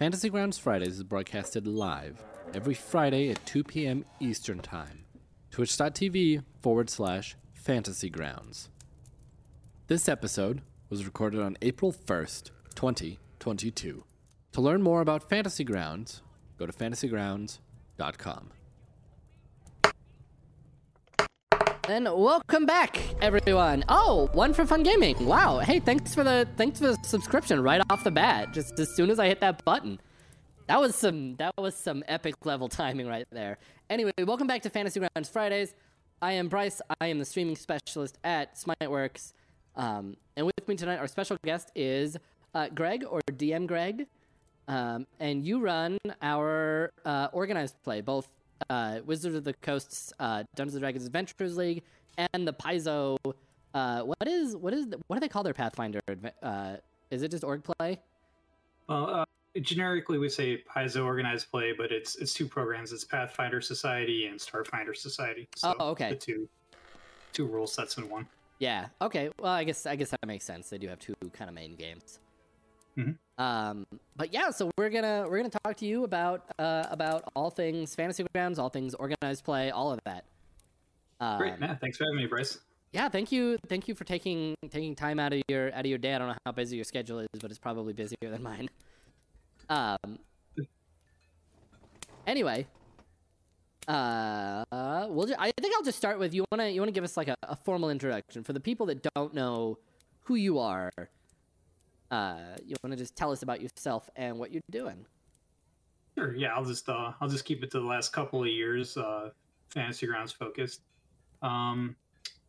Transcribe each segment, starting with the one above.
Fantasy Grounds Fridays is broadcasted live every Friday at 2 p.m. Eastern Time. Twitch.tv forward slash fantasy grounds. This episode was recorded on April 1st, 2022. To learn more about Fantasy Grounds, go to fantasygrounds.com. And welcome back, everyone. Oh, one for fun gaming. Wow. Hey, thanks for the thanks for the subscription right off the bat. Just as soon as I hit that button. That was some that was some epic level timing right there. Anyway, welcome back to Fantasy Grounds Fridays. I am Bryce. I am the streaming specialist at Smiteworks. Um, and with me tonight, our special guest is uh, Greg or DM Greg. Um, and you run our uh, organized play, both uh, Wizards of the Coast's uh, Dungeons and Dragons Adventures League and the Paizo. Uh, what is what is what do they call their Pathfinder? Uh, is it just org play? Well, uh, generically we say Paizo organized play, but it's it's two programs. It's Pathfinder Society and Starfinder Society. So oh, okay. The two two rule sets in one. Yeah. Okay. Well, I guess I guess that makes sense. They do have two kind of main games. Mm-hmm. Um, but yeah, so we're gonna we're gonna talk to you about uh, about all things fantasy grounds, all things organized play, all of that. Um, Great, man. Thanks for having me, Bryce. Yeah, thank you, thank you for taking taking time out of your out of your day. I don't know how busy your schedule is, but it's probably busier than mine. Um. Anyway, uh, we'll. Just, I think I'll just start with you. Wanna you wanna give us like a, a formal introduction for the people that don't know who you are uh, you want to just tell us about yourself and what you're doing? Sure. Yeah, I'll just uh, I'll just keep it to the last couple of years. Uh, Fantasy Grounds focused. Um,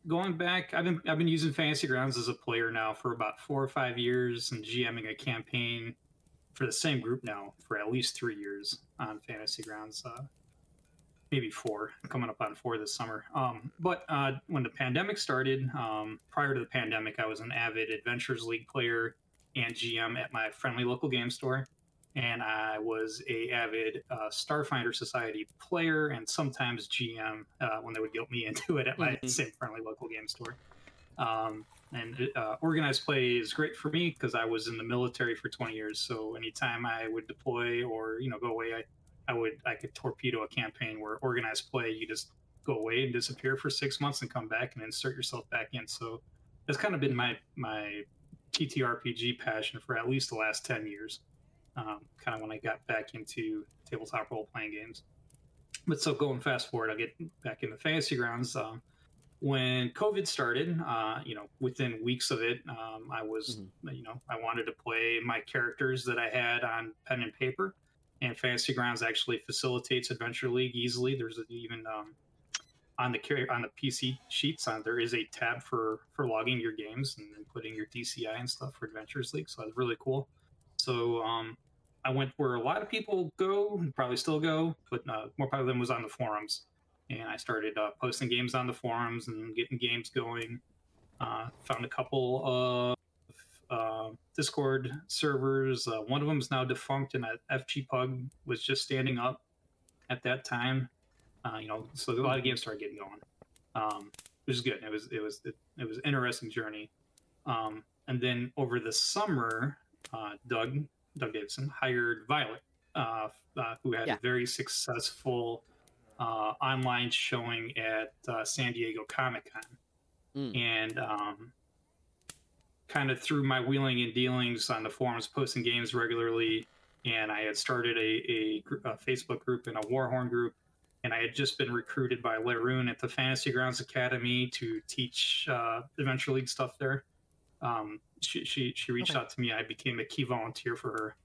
going back, I've been I've been using Fantasy Grounds as a player now for about four or five years, and GMing a campaign for the same group now for at least three years on Fantasy Grounds. Uh, maybe four, coming up on four this summer. Um, but uh, when the pandemic started, um, prior to the pandemic, I was an avid Adventures League player and GM at my friendly local game store. And I was a avid uh, Starfinder Society player and sometimes GM uh, when they would guilt me into it at my mm-hmm. same friendly local game store. Um, and uh, organized play is great for me because I was in the military for 20 years. So anytime I would deploy or you know go away, I, I would I could torpedo a campaign where organized play you just go away and disappear for six months and come back and insert yourself back in. So that's kind of been my my TTRPG passion for at least the last 10 years, um, kind of when I got back into tabletop role playing games. But so going fast forward, I'll get back into Fantasy Grounds. Um, when COVID started, uh, you know, within weeks of it, um, I was, mm-hmm. you know, I wanted to play my characters that I had on pen and paper. And Fantasy Grounds actually facilitates Adventure League easily. There's even um, on the on the PC sheets, on there is a tab for for logging your games and, and putting your DCI and stuff for Adventures League. So that's really cool. So um, I went where a lot of people go, and probably still go, but uh, more probably than was on the forums. And I started uh, posting games on the forums and getting games going. Uh, found a couple of uh, Discord servers. Uh, one of them is now defunct, and FG Pug was just standing up at that time. Uh, you know, so a lot of games started getting going, um, which is good. It was it was it, it was an interesting journey. Um, and then over the summer, uh, Doug Doug Davidson hired Violet, uh, uh who had yeah. a very successful uh, online showing at uh, San Diego Comic Con, mm. and um, kind of through my wheeling and dealings on the forums, posting games regularly. And I had started a, a, a Facebook group and a Warhorn group and I had just been recruited by Laroon at the Fantasy Grounds Academy to teach uh, Adventure League stuff there. Um, she, she, she reached okay. out to me. I became a key volunteer for her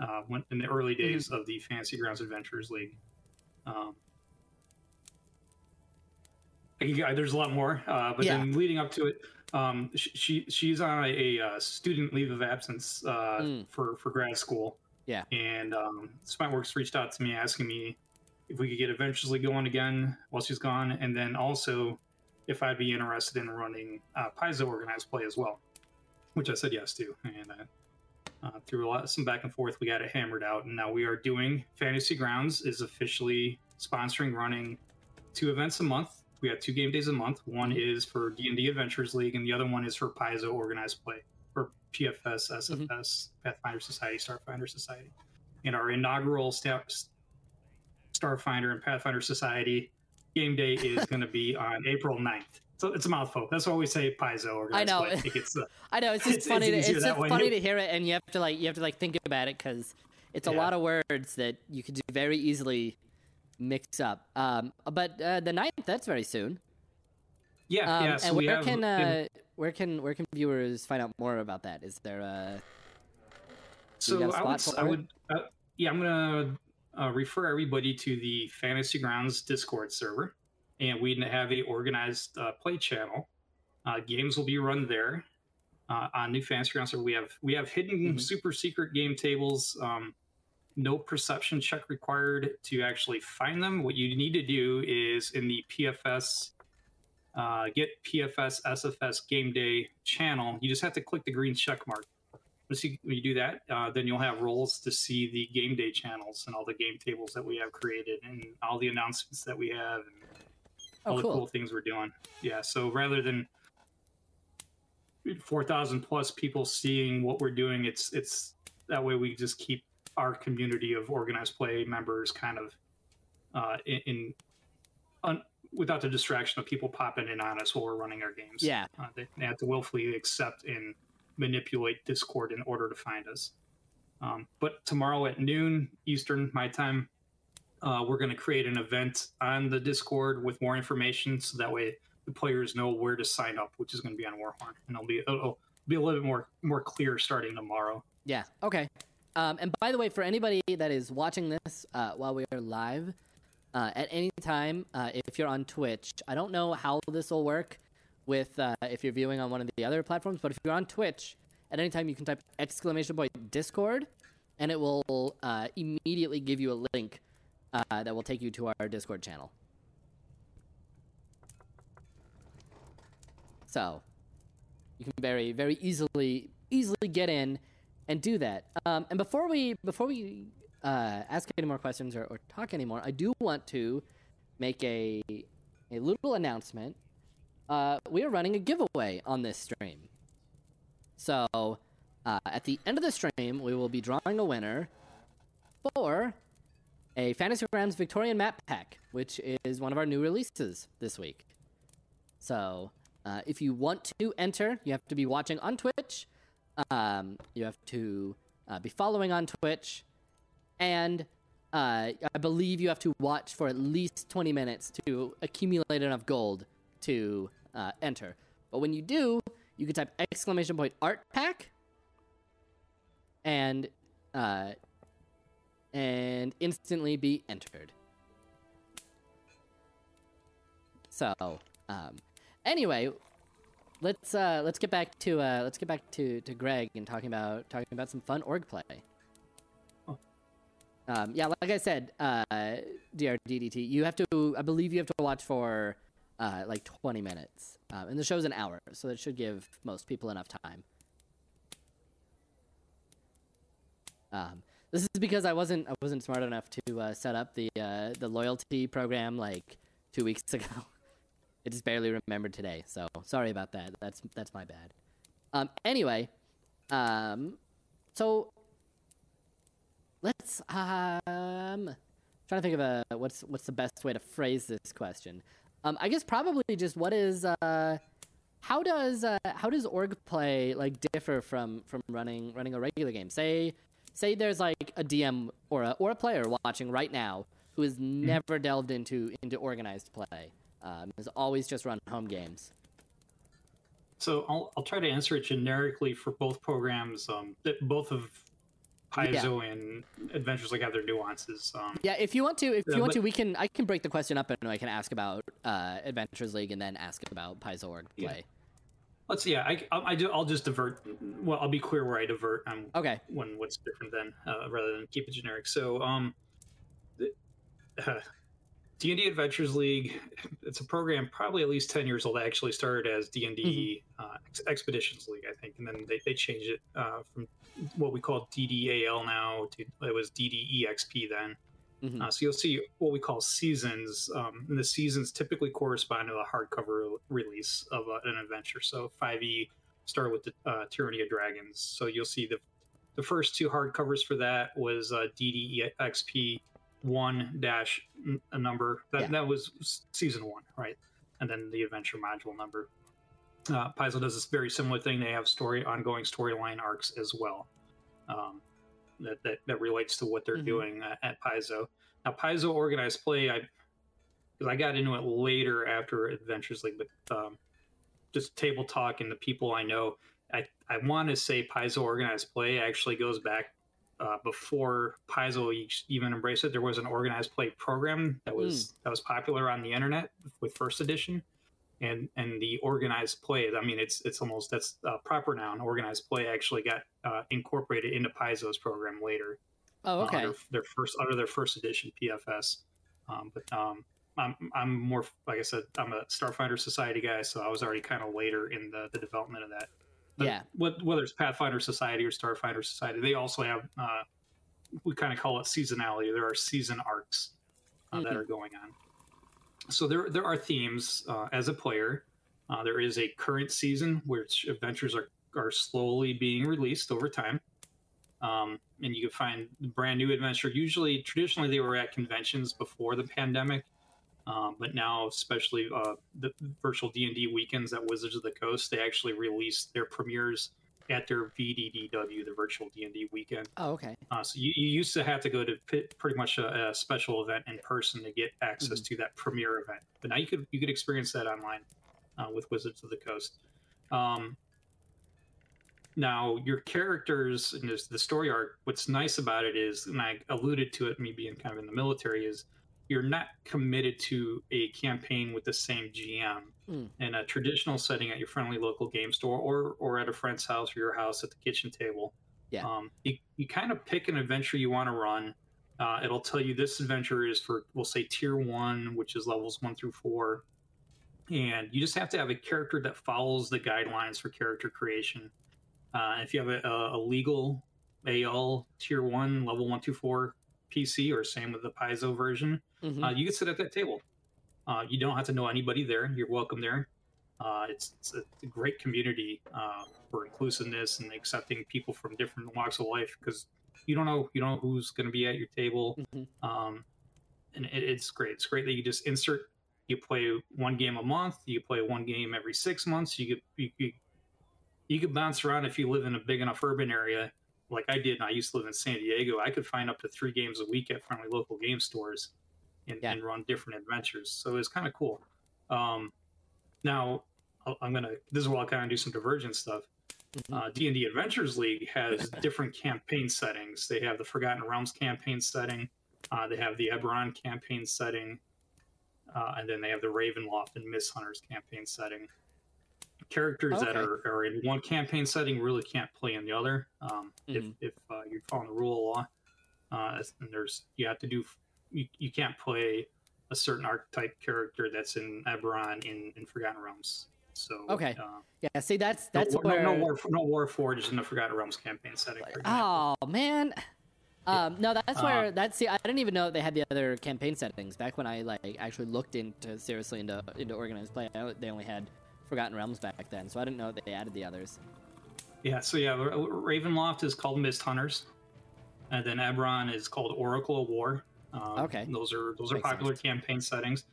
uh, when, in the early mm-hmm. days mm-hmm. of the Fantasy Grounds Adventures League. Um, there's a lot more, uh, but yeah. then leading up to it, um, she, she's on a, a, uh, student leave of absence uh, mm. for for grad school. Yeah, and um, reached out to me asking me if we could get Adventures League going again while she's gone, and then also if I'd be interested in running uh, Paizo organized play as well, which I said yes to. And uh, uh, through a lot some back and forth, we got it hammered out, and now we are doing Fantasy Grounds is officially sponsoring running two events a month. We have two game days a month. One is for D and D Adventures League, and the other one is for Paizo organized play, or PFS, SFS, mm-hmm. Pathfinder Society, Starfinder Society and our inaugural Star- Starfinder and Pathfinder Society game day is going to be on April 9th. So it's a mouthful. That's why we say Paizo. I know. I it's. Uh, I know. It's just It's- funny. it's to, it's that just way. funny to hear it, and you have to like you have to like think about it because it's a Yeah. lot of words that you could very easily mix up. Um, but uh, the 9th, that's very soon. yeah, Um, yeah. So and where have, can uh, where can where can viewers find out more about that? Is there a So got a I would, I it? would, uh, yeah, I'm gonna uh, refer everybody to the Fantasy Grounds Discord server, and we have a organized uh, play channel. Uh, games will be run there uh, on New Fantasy Grounds. So we have we have hidden Mhm. super secret game tables. Um, no perception check required to actually find them. What you need to do is in the PFS. Uh, get PFS SFS Game Day channel. You just have to click the green check mark. Once you, when you do that, uh, then you'll have roles to see the game day channels and all the game tables that we have created and all the announcements that we have and Oh, all the cool. cool things we're doing. Yeah, so rather than four thousand plus people seeing what we're doing, it's it's that way we just keep our community of organized play members kind of uh, in, in un, without the distraction of people popping in on us while we're running our games. Yeah. uh, they, they have to willfully accept and manipulate Discord in order to find us. Um, but tomorrow at noon Eastern, my time, uh, we're going to create an event on the Discord with more information, so that way the players know where to sign up, which is going to be on Warhorn, and it'll be it'll be a little bit more more clear starting tomorrow. Yeah. Okay. Um, and by the way, for anybody that is watching this uh, while we are live, uh, at any time, uh, if you're on Twitch, I don't know how this will work with uh, if you're viewing on one of the other platforms, but if you're on Twitch, at any time you can type exclamation point Discord, and it will uh, immediately give you a link uh, that will take you to our Discord channel. So you can very very easily easily get in and do that. Um, and before we before we uh, ask any more questions or, or talk anymore, I do want to make a a little announcement. Uh, we are running a giveaway on this stream. So uh, at the end of the stream, we will be drawing a winner for a Fantasy Grounds Victorian map pack, which is one of our new releases this week. So uh, if you want to enter, you have to be watching on Twitch. Um, you have to uh, be following on Twitch, and uh, I believe you have to watch for at least 20 minutes to accumulate enough gold to uh, enter. But when you do, you can type exclamation point art pack, and uh, and instantly be entered. So, um, anyway, let's uh, let's get back to uh, let's get back to, to Greg and talking about talking about some fun org play. Oh. Um, yeah, like I said, uh, DRDDT, you have to I believe you have to watch for uh, like 20 minutes, um, and the show's an hour, so that should give most people enough time. Um, this is because I wasn't I wasn't smart enough to uh, set up the uh, the loyalty program like two weeks ago. I just barely remembered today, so sorry about that. That's that's my bad. Um, anyway, um, so let's um trying to think of a what's what's the best way to phrase this question. Um, I guess probably just what is uh, how does uh, how does org play like differ from from running running a regular game? Say say there's like a DM or a or a player watching right now who has never delved into into organized play. Um, has always just run home games. So I'll, I'll try to answer it generically for both programs. Um, that both of Paizo and Adventures Like Other nuances. Um, Yeah, if you want to, if Yeah, you want but- to, we can. I can break the question up and I can ask about uh, Adventures League and then ask about Paizo org Yeah. play. let's see. yeah, I, I, I do, I'll just divert. Well, I'll be clear where I divert on Okay. when what's different then, uh, rather than keep it generic. So, um, the- uh, D&D Adventures League, it's a program probably at least 10 years old. It actually started as D&D uh, Ex- Expeditions League, I think, and then they, they changed it uh, from what we call DDAL now to it was DDEXP then. Mhm. Uh, so you'll see what we call seasons, um, and the seasons typically correspond to the hardcover release of uh, an adventure. So 5e started with the uh, Tyranny of Dragons. So you'll see the the first two hardcovers for that was uh, DDEXP one dash a number that Yeah. that was season one, right? And then the adventure module number. Uh, Paizo does this very similar thing. They have story ongoing storyline arcs as well. Um, that, that that relates to what they're Mhm. doing at, at Paizo. Now, Paizo organized play, I because I got into it later after Adventures League, but um, just table talk and the people I know, I I want to say Paizo organized play actually goes back uh, before Paizo even embraced it. There was an organized play program that was that was popular on the internet with first edition. And, and the organized play, I mean, it's it's almost that's a proper noun. Organized play actually got uh, incorporated into Paizo's program later Oh, uh, okay. under their first under their first edition PFS. Um, but um, I'm I'm more like I said, I'm a Starfinder Society guy, so I was already kind of later in the, the development of that. But Yeah. what- Whether it's Pathfinder Society or Starfinder Society, they also have uh, we kind of call it seasonality. There are season arcs uh, that Mhm. are going on. So there there are themes uh, as a player. Uh, there is a current season which adventures are are slowly being released over time um, and you can find brand new adventure. Usually, traditionally, they were at conventions before the pandemic, um, but now, especially uh, the virtual D and D weekends at Wizards of the Coast, they actually release their premieres at their VDDW, the virtual D and D weekend. Oh, okay. Uh, so you, you used to have to go to pretty much a, a special event in person to get access to that premiere event, but now you could you could experience that online uh, with Wizards of the Coast. Um, now your characters and the story arc. What's nice about it is, and I alluded to it, me being kind of in the military, is you're not committed to a campaign with the same GM Mm. in a traditional setting at your friendly local game store or or at a friend's house or your house at the kitchen table. Yeah. Um, you, you kind of pick an adventure you want to run. Uh, it'll tell you this adventure is for, we'll say, tier one, which is levels one through four. And you just have to have a character that follows the guidelines for character creation. Uh, if you have a, a, a legal AL tier one, level one through four PC, or same with the Paizo version, Mhm. uh, you can sit at that table. Uh, you don't have to know anybody there. You're welcome there. Uh, it's, it's a, great community uh, for inclusiveness and accepting people from different walks of life because you don't know you don't know who's going to be at your table. Mhm. Um, and it, it's great. It's great that you just insert. You play one game a month. You play one game every six months. You could you, you, you could bounce around if you live in a big enough urban area like I did. And I used to live in San Diego. I could find up to three games a week at friendly local game stores and, Yeah. and run different adventures. So it's kind of cool. Um, now I'll- I'm gonna. This is where I'll kind of do some divergent stuff. Mhm. Uh, D&D Adventures League has different campaign settings. They have the Forgotten Realms campaign setting. Uh, they have the Eberron campaign setting. Uh, and then they have the Ravenloft and Mist Hunters campaign setting. Characters that are, are in one campaign setting really can't play in the other. Um, Mhm. If, if uh, you're following the rule of law, uh, and there's you have to do you, you can't play a certain archetype character that's in Eberron in, in Forgotten Realms. So Okay. uh, Yeah. See, that's that's no, where. no, no war no Warforged in the Forgotten Realms campaign setting. Oh man. Um, no, that's Uh, where that's see. I didn't even know they had the other campaign settings back when I like actually looked into seriously into into organized play. I they only had Forgotten Realms back then, so I didn't know they added the others. Yeah, so yeah, Ravenloft is called Mist Hunters, and then Eberron is called Oracle of War. Um, Okay. those are those are Makes popular sense. campaign settings.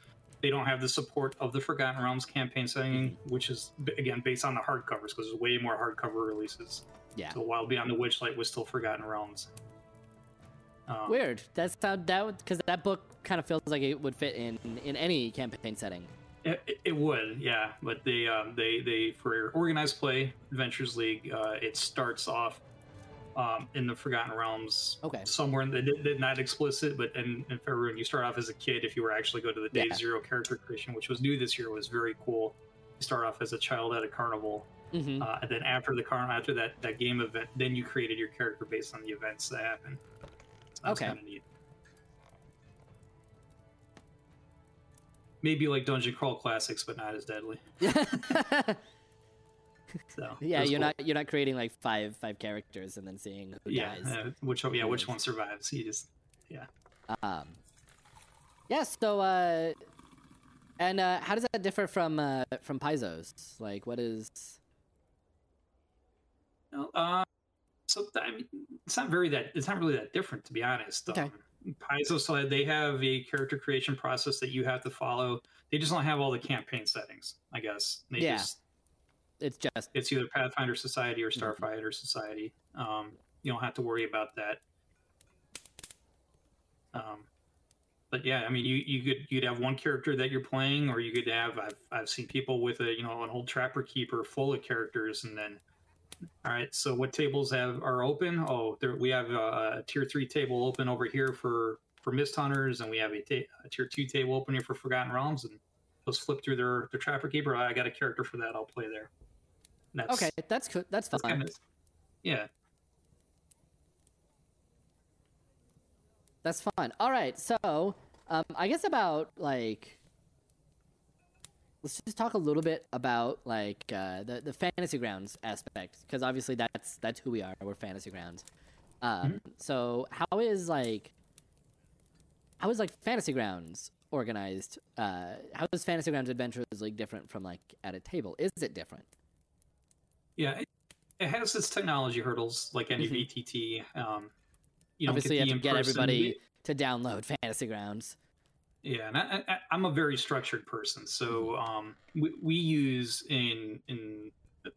They don't have the support of the Forgotten Realms campaign setting, Mm-hmm. which is again based on the hardcovers because there's way more hardcover releases. Yeah. So Wild Beyond the Witchlight was still Forgotten Realms. Um, Weird. That's how that because that book kind of feels like it would fit in in any campaign setting. It, it- it would, yeah, but they um, they they for organized play Adventures League, uh, it starts off um, in the Forgotten Realms, Okay. somewhere in the they're not explicit, but in, in when you start off as a kid, if you were actually go to the Day Yeah. Zero character creation, which was new this year, was very cool. You start off as a child at a carnival, hmm uh, and then after the carnival, after that that game event, then you created your character based on the events that happened. So Okay. kind of neat. Maybe like Dungeon Crawl Classics, but not as deadly. So yeah, you're cool. not you're not creating like five five characters and then seeing who Yeah, dies. uh, which yeah, which one survives? You just yeah. Um, yeah. So, uh, and uh, how does that differ from uh, from Paizo's? Like, what is? uh, so I mean, it's not very that it's not really that different to be honest. Okay. Um, Paizo Sled, they have a character creation process that you have to follow. They just don't have all the campaign settings, I guess. They Yeah. just It's just it's either Pathfinder Society or Mm-hmm. Starfinder Society. Um, you don't have to worry about that. Um, but yeah, I mean, you you could you'd have one character that you're playing, or you could have I've I've seen people with a you know an old Trapper Keeper full of characters, and then all right, so what tables have are open? Oh, there we have a, a tier three table open over here for for Mist Hunters, and we have a, ta- a tier two table open here for Forgotten Realms, and those flip through their their Trapper Keeper. I got a character for that. I'll play there. That's, okay. That's good. That's That's fine. kind of yeah. That's fun. All right, so um, I guess about like let's just talk a little bit about like uh, the the fantasy grounds aspect because obviously that's that's who we are. We're fantasy grounds. Um, So how is like how is like fantasy grounds organized? Uh, how is fantasy grounds adventures like different from like at a table? Is it different? Yeah, it, it has its technology hurdles like any VTT. Um, you Mm-hmm. obviously, you have to get everybody to download fantasy grounds. Yeah, and I, I, I'm a very structured person, so Mm-hmm. um, we, we use in in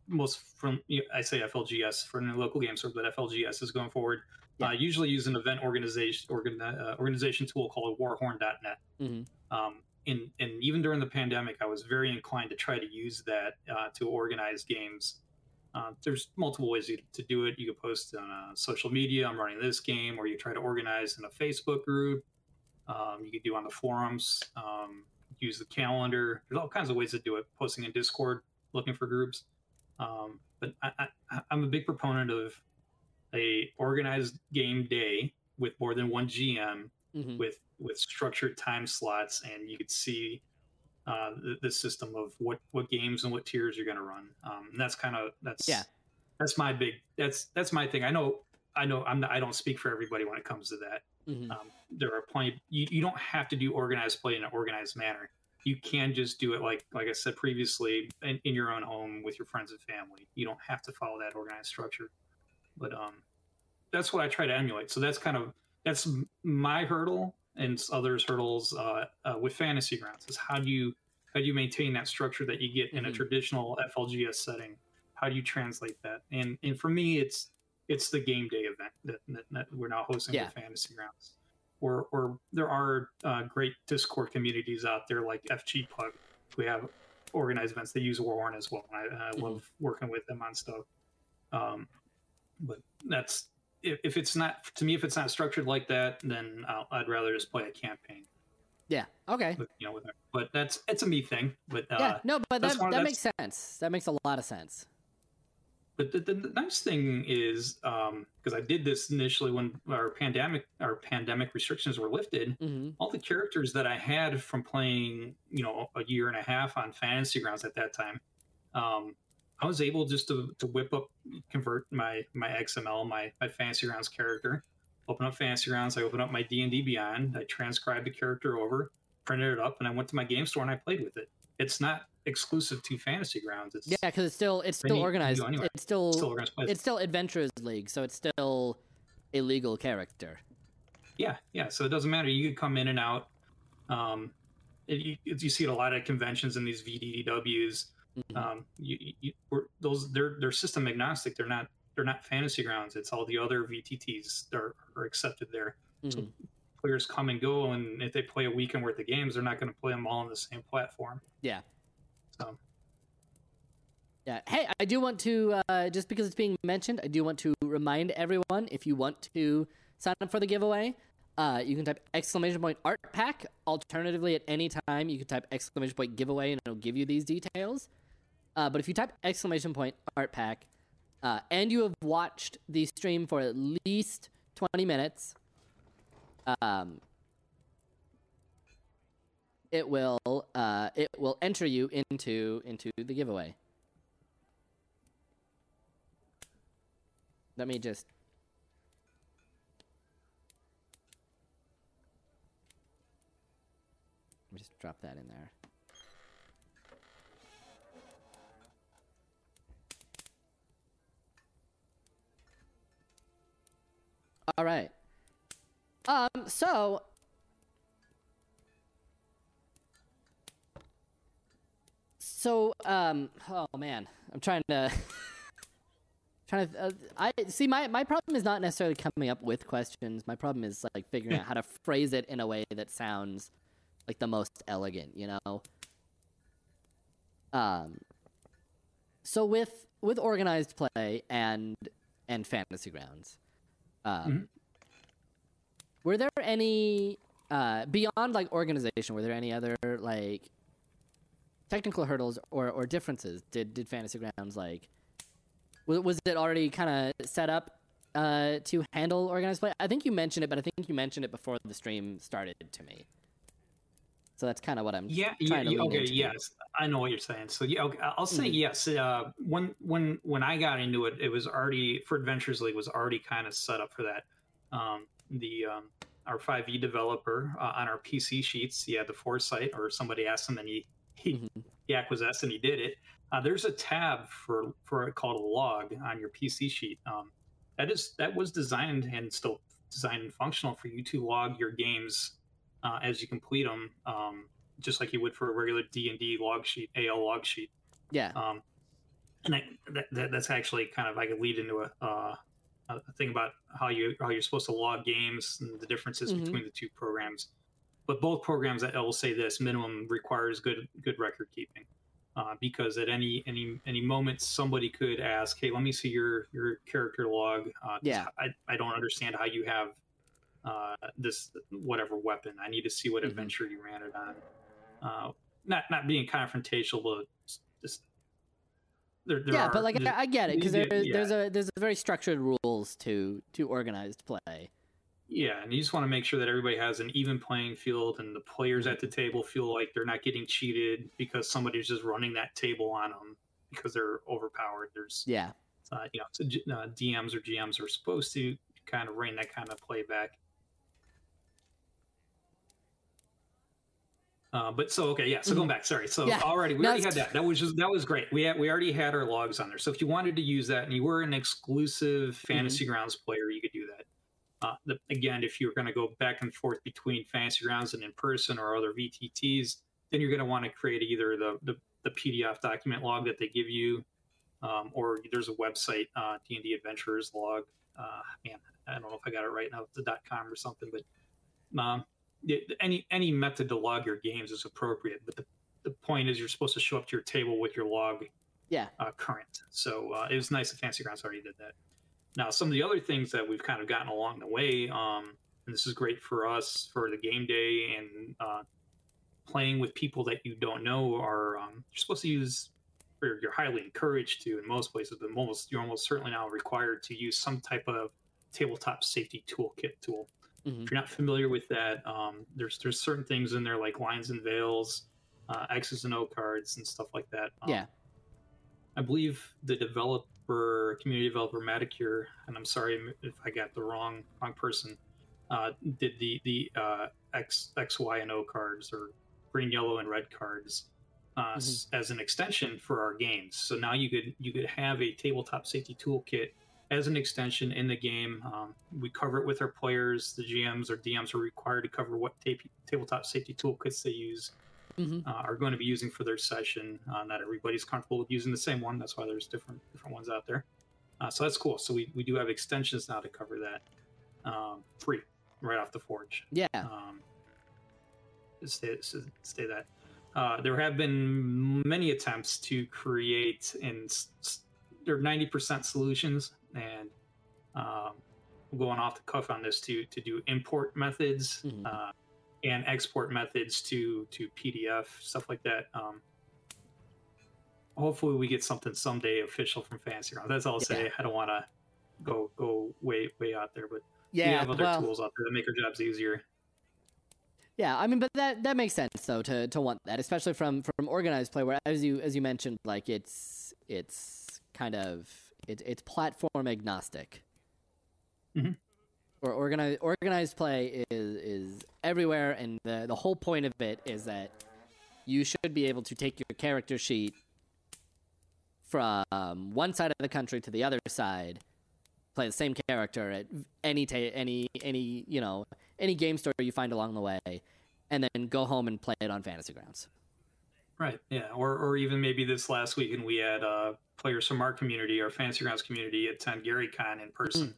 most from I say FLGS for a local game store, but FLGS is going forward. Yeah. Uh, usually use an event organization organ, uh, organization tool called Warhorn.net. hmm Um, and, and even during the pandemic, I was very inclined to try to use that uh, to organize games. Uh, there's multiple ways you, to do it. You could post on uh, social media, I'm running this game, or you try to organize in a Facebook group. Um, you could do on the forums, um, use the calendar. There's all kinds of ways to do it. Posting in Discord, looking for groups. Um, but I, I, I'm a big proponent of a organized game day with more than one GM hmm with with structured time slots, and you could see uh, the, the system of what what games and what tiers you're going to run. Um, and that's kind of that's Yeah. that's my big that's that's my thing. I know I know I'm not, I don't speak for everybody when it comes to that. hmm Um, there are plenty. You, you don't have to do organized play in an organized manner. You can just do it like like I said previously in, in your own home with your friends and family. You don't have to follow that organized structure. But um, that's what I try to emulate. So that's kind of that's my hurdle and others' hurdles uh, uh, with fantasy grounds is how do you how do you maintain that structure that you get in a Mhm. traditional FLGS setting? How do you translate that? And and for me, it's it's the game day event that, that, that we're now hosting Yeah. with fantasy grounds. Or, or there are uh, great Discord communities out there like FG Pug. We have organized events. They use Warhorn as well. I, I Mhm. love working with them on stuff. Um, but that's if, if it's not to me if it's not structured like that, then I'll, I'd rather just play a campaign. Yeah. Okay. With, you know, with but that's it's a me thing. But uh, yeah. No, but that one- that makes sense. That makes a lot of sense. But the, the, the nice thing is, because I did this initially when our pandemic our pandemic restrictions were lifted, hmm all the characters that I had from playing, you know, a year and a half on Fantasy Grounds at that time, um, I was able just to, to whip up, convert my my XML, my my Fantasy Grounds character, open up Fantasy Grounds, I open up my D and D Beyond, I transcribed the character over, printed it up, and I went to my game store and I played with it. It's not exclusive to Fantasy Grounds. It's Yeah, because it's still it's still organized. go anywhere. It's still, still organized it's still Adventurers League, so it's still a legal character. Yeah, yeah. So it doesn't matter. You could come in and out. Um, it, you, you see it a lot at conventions and these VDDWs. Mhm. Um, you, you, we're, those they're they're system agnostic. They're not they're not fantasy grounds. It's all the other VTTs that are, are accepted there. Mhm. Players come and go, and if they play a weekend worth of games, they're not going to play them all on the same platform. Yeah. So Yeah. Hey, I do want to uh, just because it's being mentioned, I do want to remind everyone if you want to sign up for the giveaway, uh, you can type exclamation point art pack. Alternatively, at any time, you can type exclamation point giveaway, and it'll give you these details. Uh, but if you type exclamation point art pack, uh, and you have watched the stream for at least twenty minutes, um, it will uh, it will enter you into into the giveaway. Let me just. Let me just drop that in there. Um, so so um oh man, I'm trying to trying to uh, I see my my problem is not necessarily coming up with questions. My problem is like figuring out how to phrase it in a way that sounds like the most elegant, you know. Um so with with organized play and and fantasy grounds um were there any uh, beyond like organization? Were there any other like technical hurdles or, or differences? Did did Fantasy Grounds like was, was it already kind of set up uh, to handle organized play? I think you mentioned it, but I think you mentioned it before the stream started to me. So that's kind of what I'm Yeah, yeah, to yeah, okay, into. yes, I know what you're saying. So yeah, okay, I'll say Mhm. yes. Uh, when when when I got into it, it was already for Adventures League was already kind of set up for that. Um, the um, our 5e developer uh, on our PC sheets, he had the foresight, or somebody asked him, and he he, Mhm. he acquiesced and he did it. Uh, there's a tab for for called a log on your PC sheet. Um, that is that was designed and still designed and functional for you to log your games uh, as you complete them, um, just like you would for a regular D and D log sheet, AL log sheet. Yeah. Um, and that, that, that that's actually kind of I could lead into a, uh, a thing about how you how you're supposed to log games and the differences Mhm. between the two programs. But both programs, I will say this: minimum requires good good record keeping, uh, because at any any any moment somebody could ask, "Hey, let me see your your character log." Uh, Yeah. I I don't understand how you have uh, this whatever weapon. I need to see what Mhm. adventure you ran it on. Uh, not not being confrontational, but just there, there yeah, are, but like there's- I, I get it because there, yeah. there's a there's a very structured rules to to organized play. Yeah, and you just want to make sure that everybody has an even playing field, and the players at the table feel like they're not getting cheated because somebody's just running that table on them because they're overpowered. There's, Yeah. uh, you know, so, uh, DMs or GMs are supposed to kind of rein that kind of play back. Uh, but so okay, yeah. So going back, sorry. So Mm-hmm. Yeah. already we already had that. That was just that was great. We had we already had our logs on there. So if you wanted to use that and you were an exclusive Mm-hmm. Fantasy Grounds player, you could do that. Uh, the, again, if you're going to go back and forth between Fantasy Grounds and in person or other VTTs, then you're going to want to create either the, the the PDF document log that they give you, um, or there's a website, uh, D&D Adventurers log. Uh, man, I don't know if I got it right now, the .com or something, but um, any any method to log your games is appropriate. But the, the point is, you're supposed to show up to your table with your log Yeah. uh, current. So uh, it was nice that Fantasy Grounds already did that. Now, some of the other things that we've kind of gotten along the way, um, and this is great for us for the game day and uh, playing with people that you don't know, are um, you're supposed to use, or you're highly encouraged to in most places, but almost you're almost certainly now required to use some type of tabletop safety toolkit tool. Mhm. If you're not familiar with that, um, there's there's certain things in there like lines and veils, uh, X's and O cards, and stuff like that. Um, Yeah. I believe the developer, community developer Maticure, and I'm sorry if I got the wrong wrong person, uh, did the the uh, X X Y and O cards or green, yellow, and red cards uh, s- as an extension for our games. So now you could you could have a tabletop safety toolkit as an extension in the game. Um, we cover it with our players. The GMs or DMs are required to cover what ta- tabletop safety toolkits they use Mhm. uh, are going to be using for their session. Uh, not everybody's comfortable with using the same one. That's why there's different different ones out there. Uh, so that's cool. So we, we do have extensions now to cover that um, free right off the forge. Yeah. Um, stay, stay that. Uh, there have been many attempts to create and s- s- they're 90% solutions and um, going off the cuff on this to to do import methods Mhm. uh, and export methods to to PDF stuff like that. Um, hopefully, we get something someday official from Fantasy Ground. That's all I'll say. I don't want to go go way way out there, but Yeah. we have other well, tools out there that make our jobs easier. Yeah, I mean, but that that makes sense though to to want that, especially from from organized play, where as you as you mentioned, like it's it's kind of it, it's platform agnostic. Mhm. Or organized organized play is is everywhere, and the the whole point of it is that you should be able to take your character sheet from one side of the country to the other side, play the same character at any ta- any any you know any game store you find along the way, and then go home and play it on Fantasy Grounds. Right. Yeah. Or or even maybe this last weekend we had uh, players from our community, our Fantasy Grounds community, attend GaryCon in person. Mm.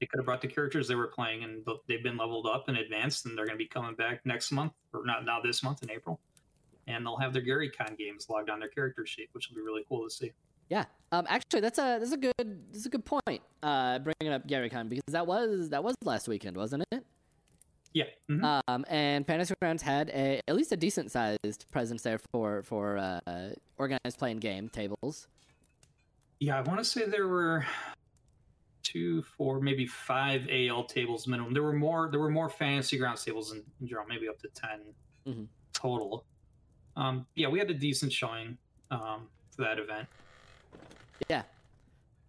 They could have brought the characters they were playing, and they've been leveled up and advanced, and they're going to be coming back next month, or not now this month in April, and they'll have their GaryCon games logged on their character sheet, which will be really cool to see. Yeah. Um. Actually, that's a that's a good that's a good point. Uh, bringing up GaryCon because that was that was last weekend, wasn't it? Yeah. mhm. Um, and Fantasy Grounds had a at least a decent sized presence there for for uh, organized playing game tables. Yeah, I want to say there were two, four, maybe five AL tables minimum. There were more. There were more fantasy grounds tables in, in general, maybe up to 10 Mhm. total. Um, yeah, we had a decent showing um, for that event. Yeah.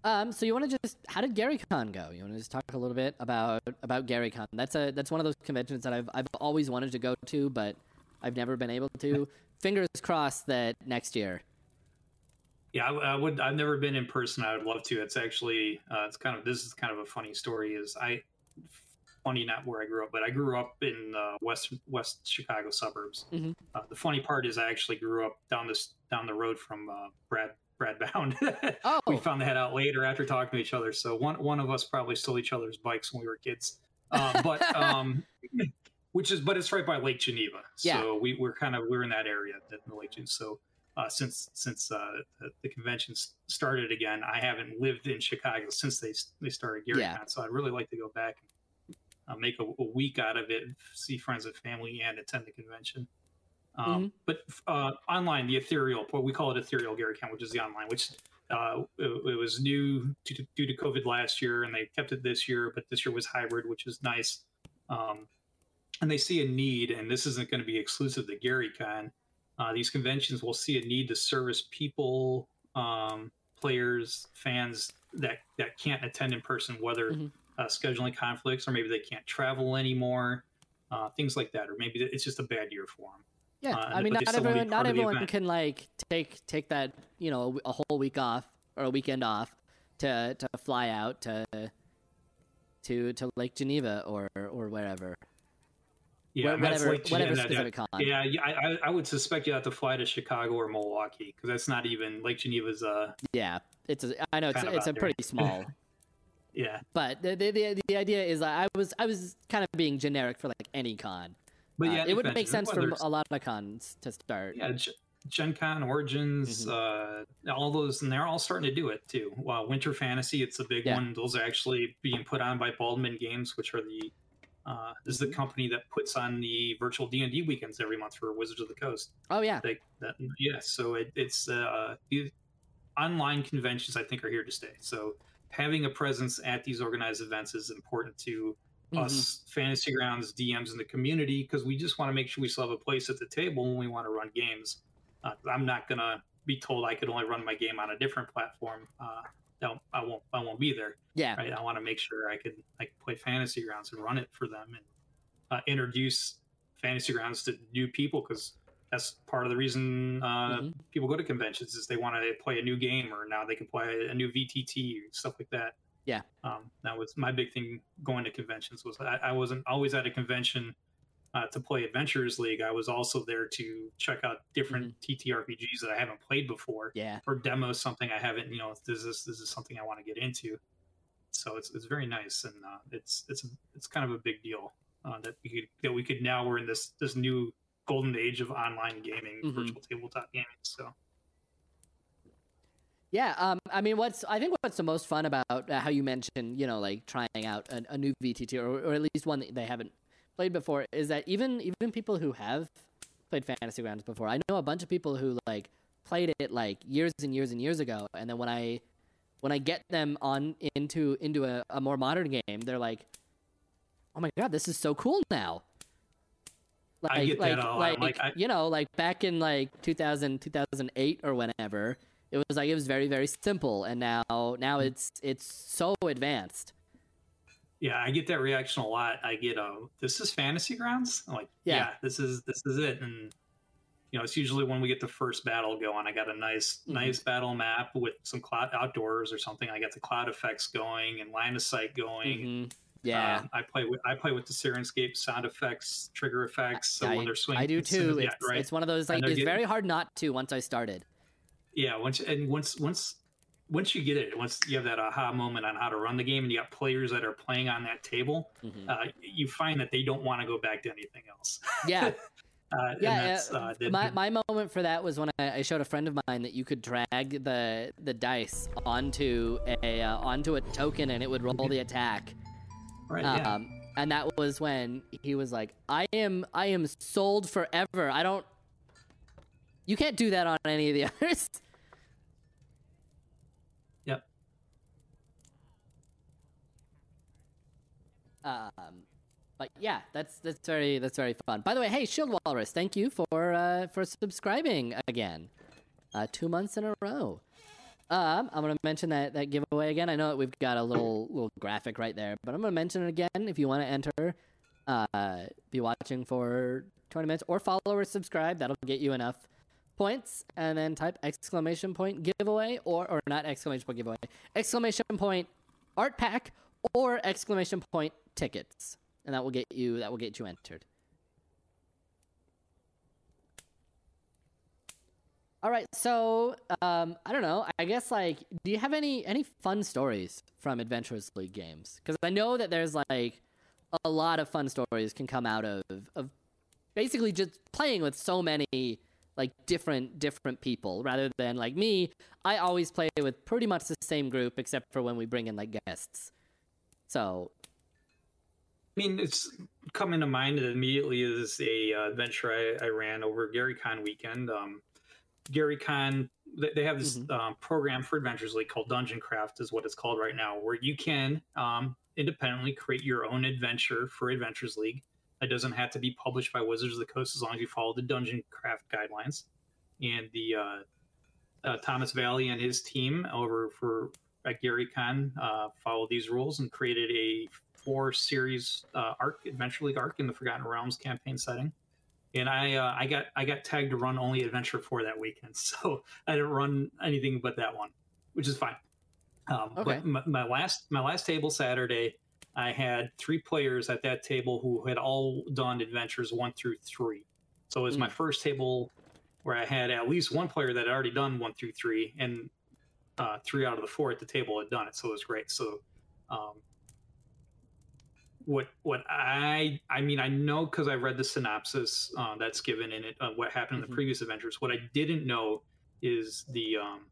Um, so you want to just how did GaryCon go? You want to just talk a little bit about about GaryCon? That's a that's one of those conventions that I've I've always wanted to go to, but I've never been able to. Fingers crossed that next year. Yeah, I, I would. I've never been in person. I would love to. It's actually, uh, it's kind of. This is kind of a funny story. Is I, funny not where I grew up, but I grew up in uh, west West Chicago suburbs. Mhm. Uh, the funny part is I actually grew up down this down the road from uh, Brad Brad Bound. Oh. we found that out later after talking to each other. So one one of us probably stole each other's bikes when we were kids. Uh, but um, which is but it's right by Lake Geneva. So Yeah. we we're kind of we're in that area, the the Lake Geneva. So uh, since since uh, the, the convention started again, I haven't lived in Chicago since they they started GaryCon. Yeah. So I'd really like to go back and uh, make a, a week out of it, see friends and family, and attend the convention. Um, Mhm. But uh, online, the ethereal, what we call it ethereal GaryCon, which is the online, which uh, it, it was new due to, due to COVID last year, and they kept it this year. But this year was hybrid, which is nice. Um, and they see a need, and this isn't going to be exclusive to GaryCon. Uh, these conventions will see a need to service people, um, players, fans that that can't attend in person, whether Mhm. uh, scheduling conflicts or maybe they can't travel anymore, uh, things like that, or maybe it's just a bad year for them. Yeah, Uh, I mean, not still wanna be everyone, not part of the everyone can like take take that you know a whole week off or a weekend off to to fly out to to to Lake Geneva or or wherever. Yeah, Wha- and that's whatever like- whatever yeah, that- specific con. Yeah, yeah, I, I- would suspect you have to fly to Chicago or Milwaukee because that's not even Lake Geneva's. Uh, Yeah, it's a, I know it's it's a there. pretty small, yeah, but the, the the the idea is I was I was kind of being generic for like any con. But Uh, it would make sense for a lot of cons to start. yeah, G- Gen Con, Origins, uh, all those, and they're all starting to do it too. Well, Winter Fantasy, it's a big Yeah. one. Those are actually being put on by Baldman Games, which are the uh, this is the company that puts on the virtual D and D weekends every month for Wizards of the Coast. Oh yeah, They, that, yeah, so it, it's uh, online conventions. I think are here to stay. So having a presence at these organized events is important to Mhm. us fantasy grounds DMs in the community because we just want to make sure we still have a place at the table when we want to run games. Uh, I'm not gonna be told I could only run my game on a different platform. Uh, no, I won't. I won't be there. yeah, Right? I want to make sure I could I play fantasy grounds and run it for them and uh, introduce fantasy grounds to new people because that's part of the reason uh, Mhm. people go to conventions is they want to play a new game or now they can play a new VTT stuff like that. Yeah. Um, that was my big thing going to conventions was I, I wasn't always at a convention uh, to play Adventurers League. I was also there to check out different TTRPGs that I haven't played before yeah. or demo something I haven't. You know, this is this is something I want to get into. So it's it's very nice and uh, it's it's it's kind of a big deal uh, that we could that we could now we're in this this new golden age of online gaming, Mhm. virtual tabletop gaming. So Yeah, um, I mean, what's I think what's the most fun about uh, how you mentioned, you know, like trying out a, a new VTT or, or at least one that they haven't played before is that even even people who have played Fantasy Grounds before, I know a bunch of people who like played it like years and years and years ago, and then when I when I get them on into into a, a more modern game, they're like, "Oh my god, this is so cool now!" Like, I get that like, a lot. like, Like, I- you know, like back in like 2000, 2008 or whenever, it was like it was very very simple, and now now Mm. it's it's so advanced. yeah, I get that reaction a lot. I get uh, this is fantasy grounds. I'm like, Yeah. yeah. this is this is it. And you know, it's usually when we get the first battle going. I got a nice Mhm. nice battle map with some cloud outdoors or something. I got the cloud effects going and line of sight going. Mhm. Yeah. Um, I play with I play with the Syrinscape sound effects, trigger effects. So I, when they're swinging, I do too. Yeah, it's, right. it's one of those like it's getting- very hard not to once I started. Yeah, once and once once once you get it, once you have that aha moment on how to run the game, and you got players that are playing on that table, Mhm. uh, you find that they don't want to go back to anything else. Yeah, Uh, yeah. that's, uh, uh, the- my my moment for that was when I, I showed a friend of mine that you could drag the the dice onto a uh, onto a token and it would roll the attack. right, yeah. Um, and that was when he was like, "I am I am sold forever. I don't. You can't do that on any of the others." Yep. Um, but yeah, that's that's very that's very fun. By the way, hey, Shield Walrus, thank you for uh, for subscribing again, uh, two months in a row. Um, I'm gonna mention that that giveaway again. I know that we've got a little little graphic right there, but I'm gonna mention it again if you want to enter. Uh, be watching for 20 minutes or follow or subscribe. That'll get you enough points, and then type exclamation point giveaway or or not exclamation point giveaway, exclamation point art pack or exclamation point tickets, and that will get you that will get you entered. All right, so um, I don't know. I guess like, do you have any any fun stories from Adventurers League games? Because I know that there's like a lot of fun stories can come out of of basically just playing with so many like different different people rather than like me. I always play with pretty much the same group except for when we bring in like guests. So I mean, it's coming to mind immediately is a uh, adventure I, I ran over Gary Con weekend. Um, Gary Con, they, have this um, program for Adventures League called Dungeon Craft, is what it's called right now, where you can um, independently create your own adventure for Adventures League. It doesn't have to be published by Wizards of the Coast as long as you follow the Dungeon Craft guidelines. And the uh, uh, Thomas Valley and his team over for at Gary Con uh, followed these rules and created a four series uh, arc, Adventure League arc in the Forgotten Realms campaign setting. And I uh, I got I got tagged to run only Adventure Four that weekend, so I didn't run anything but that one, which is fine. Um, Okay. But my, my last my last table Saturday, I had three players at that table who had all done adventures one through three. So it was my first table where I had at least one player that had already done one through three, and uh, three out of the four at the table had done it. So it was great. So um, what what I I mean I know because I read the synopsis uh, that's given in it uh, what happened in Mhm. the previous adventures. What I didn't know is the um,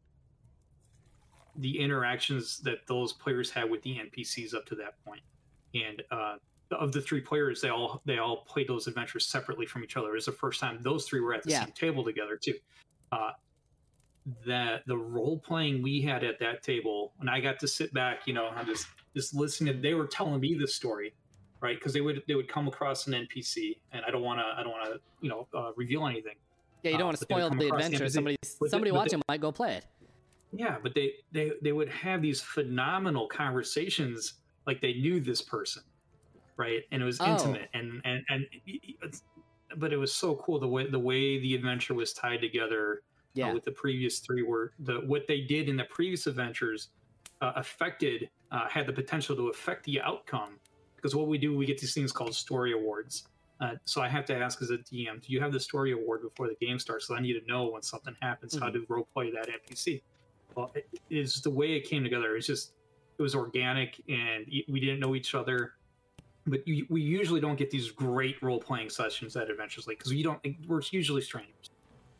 the interactions that those players had with the NPCs up to that point. And uh, of the three players, they all they all played those adventures separately from each other. It was the first time those three were at the Yeah. same table together too. Uh, that the role playing we had at that table, and I got to sit back, you know, and just just listening. They were telling me the story, right? Because they would they would come across an NPC, and I don't want to I don't want to you know uh, reveal anything. yeah, you don't Uh, want to they would spoil the across the adventure. Somebody they- somebody they- watching might go play it. Yeah, but they they they would have these phenomenal conversations like they knew this person, right? And it was Oh. intimate and and and but it was so cool the way the way the adventure was tied together uh, with the previous three were the what they did in the previous adventures uh, affected uh, had the potential to affect the outcome because what we do we get these things called story awards. Uh, so i have to ask as a dm do you have the story award before the game starts? So i need to know when something happens how to role play that npc well it is the way it came together. It's just it was organic and we didn't know each other. But you, we usually don't get these great role playing sessions at adventures league because we don't we're usually strangers.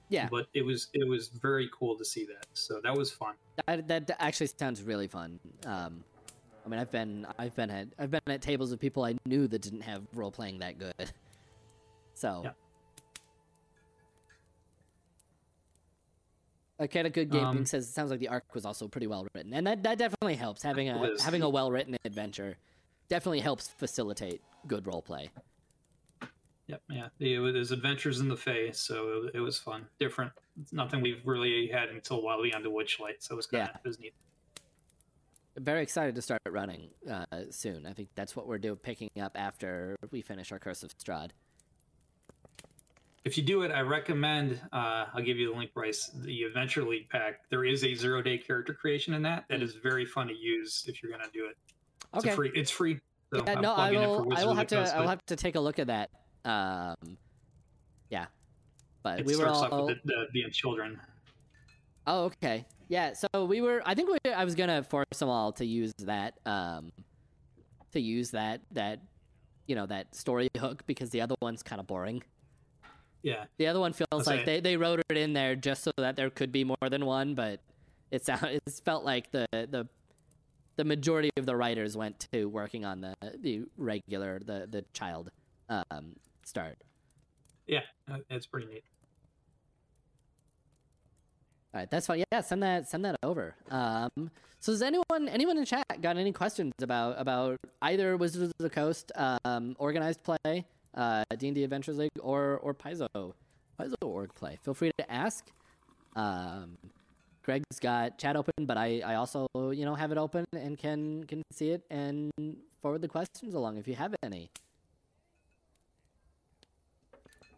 Yeah. but it was it was very cool to see that. So that was fun. That, that actually sounds really fun. Um, I mean, I've been I've been at I've been at tables with people I knew that didn't have role playing that good. So, Yeah. Okay, good game Um, says it sounds like the arc was also pretty well written, and that, that definitely helps. Having a was. having a well written adventure definitely helps facilitate good role play. Yep, yeah. It was Adventures in the Fae, so it, it was fun. Different. It's nothing we've really had until while we on the Witchlight, so it was kind of Yeah. it was neat. Very excited to start running uh, soon. I think that's what we're doing, picking up after we finish our Curse of Strahd. If you do it, I recommend. Uh, I'll give you the link, Bryce. The Adventure League pack. There is a zero day character creation in that. That is very fun to use if you're going to do it. It's Okay. free. It's free. So yeah, no, I plugging in for will. I will have to. Coast, I will have to take a look at that. Um, yeah, but It we were starts all. off with the, the, being children. Oh, okay. Yeah, so we were. I think we, I was gonna force them all to use that. Um, to use that that, you know, that story hook because the other one's kind of boring. Yeah, The other one feels That's like right. they, they wrote it in there just so that there could be more than one, but it sound it felt like the the the majority of the writers went to working on the the regular the the child um start. yeah, it's pretty neat. All right, that's fine. Yeah, send that send that over. Um, so does anyone anyone in chat got any questions about about either Wizards of the Coast, um, organized play, uh, D and D Adventures League, or or Paizo Paizo org play? Feel free to ask. Um, Greg's got chat open, but I, I also you know have it open and can can see it and forward the questions along if you have any.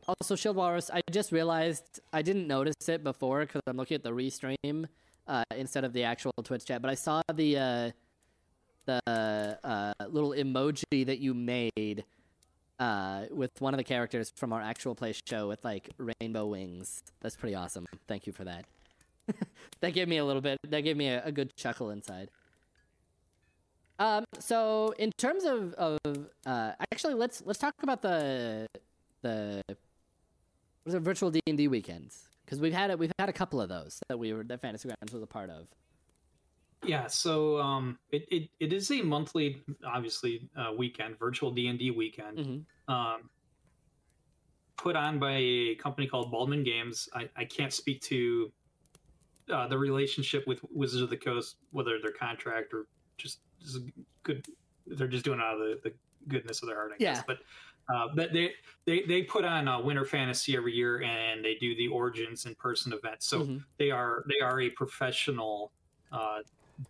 Also, Shield Walrus, I just realized I didn't notice it before because I'm looking at the restream uh, instead of the actual Twitch chat. But I saw the uh, the uh, little emoji that you made uh, with one of the characters from our actual play show with like rainbow wings. That's pretty awesome. Thank you for that. that gave me a little bit. That gave me a, a good chuckle inside. Um, so in terms of, of uh, actually, let's let's talk about the the what is it, virtual D and D weekends because we've had it. We've had a couple of those that we were that Fantasy Grounds was a part of. Yeah, so um, it, it, it is a monthly, obviously, uh, weekend, virtual D and D weekend, Mhm. um, put on by a company called Baldman Games. I, I can't speak to uh, the relationship with Wizards of the Coast, whether they're contract or just, just good. They're just doing it out of the, the goodness of their heart, I Yeah. guess. But uh, but they, they they put on a Winter Fantasy every year, and they do the Origins in person events. So Mhm. they are they are a professional uh,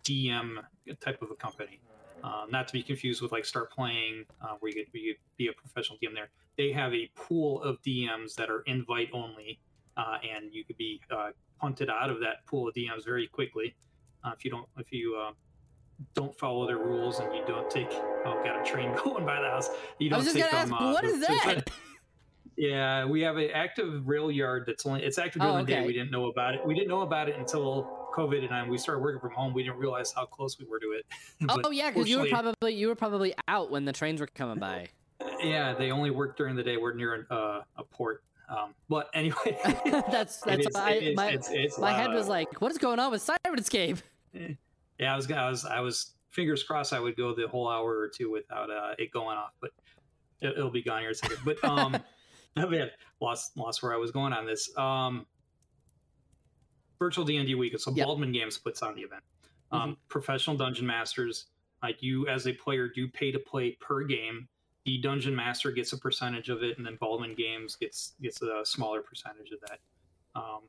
DM type of a company. Um, not to be confused with like Start Playing, uh, where you get you could be a professional DM there. They have a pool of DMs that are invite only, uh, and you could be uh, punted out of that pool of DMs very quickly uh, if you don't if you uh, don't follow their rules and you don't take. Oh, got a train going by the house. You don't was just take gonna them. ask, uh, what is that? yeah, we have an active rail yard that's only it's active Oh, during the day. We didn't know about it. We didn't know about it until COVID and I, we started working from home. We didn't realize how close we were to it. Oh yeah, because you were probably you were probably out when the trains were coming by. yeah, they only work during the day. We're near uh, a port. Um, but anyway, that's that's is- I, it is- my it's- it's my head was like, what is going on with Syrinscape? Yeah, I was, I was, I was fingers crossed I would go the whole hour or two without uh, it going off, but it, it'll be gone here in a second. But um, oh, man, lost lost where I was going on this. Um, virtual D and D weekend. So Yep. Baldman Games puts on the event. Um, Mm-hmm. Professional dungeon masters, like you as a player, do pay to play per game. The dungeon master gets a percentage of it, and then Baldman Games gets gets a smaller percentage of that. Um,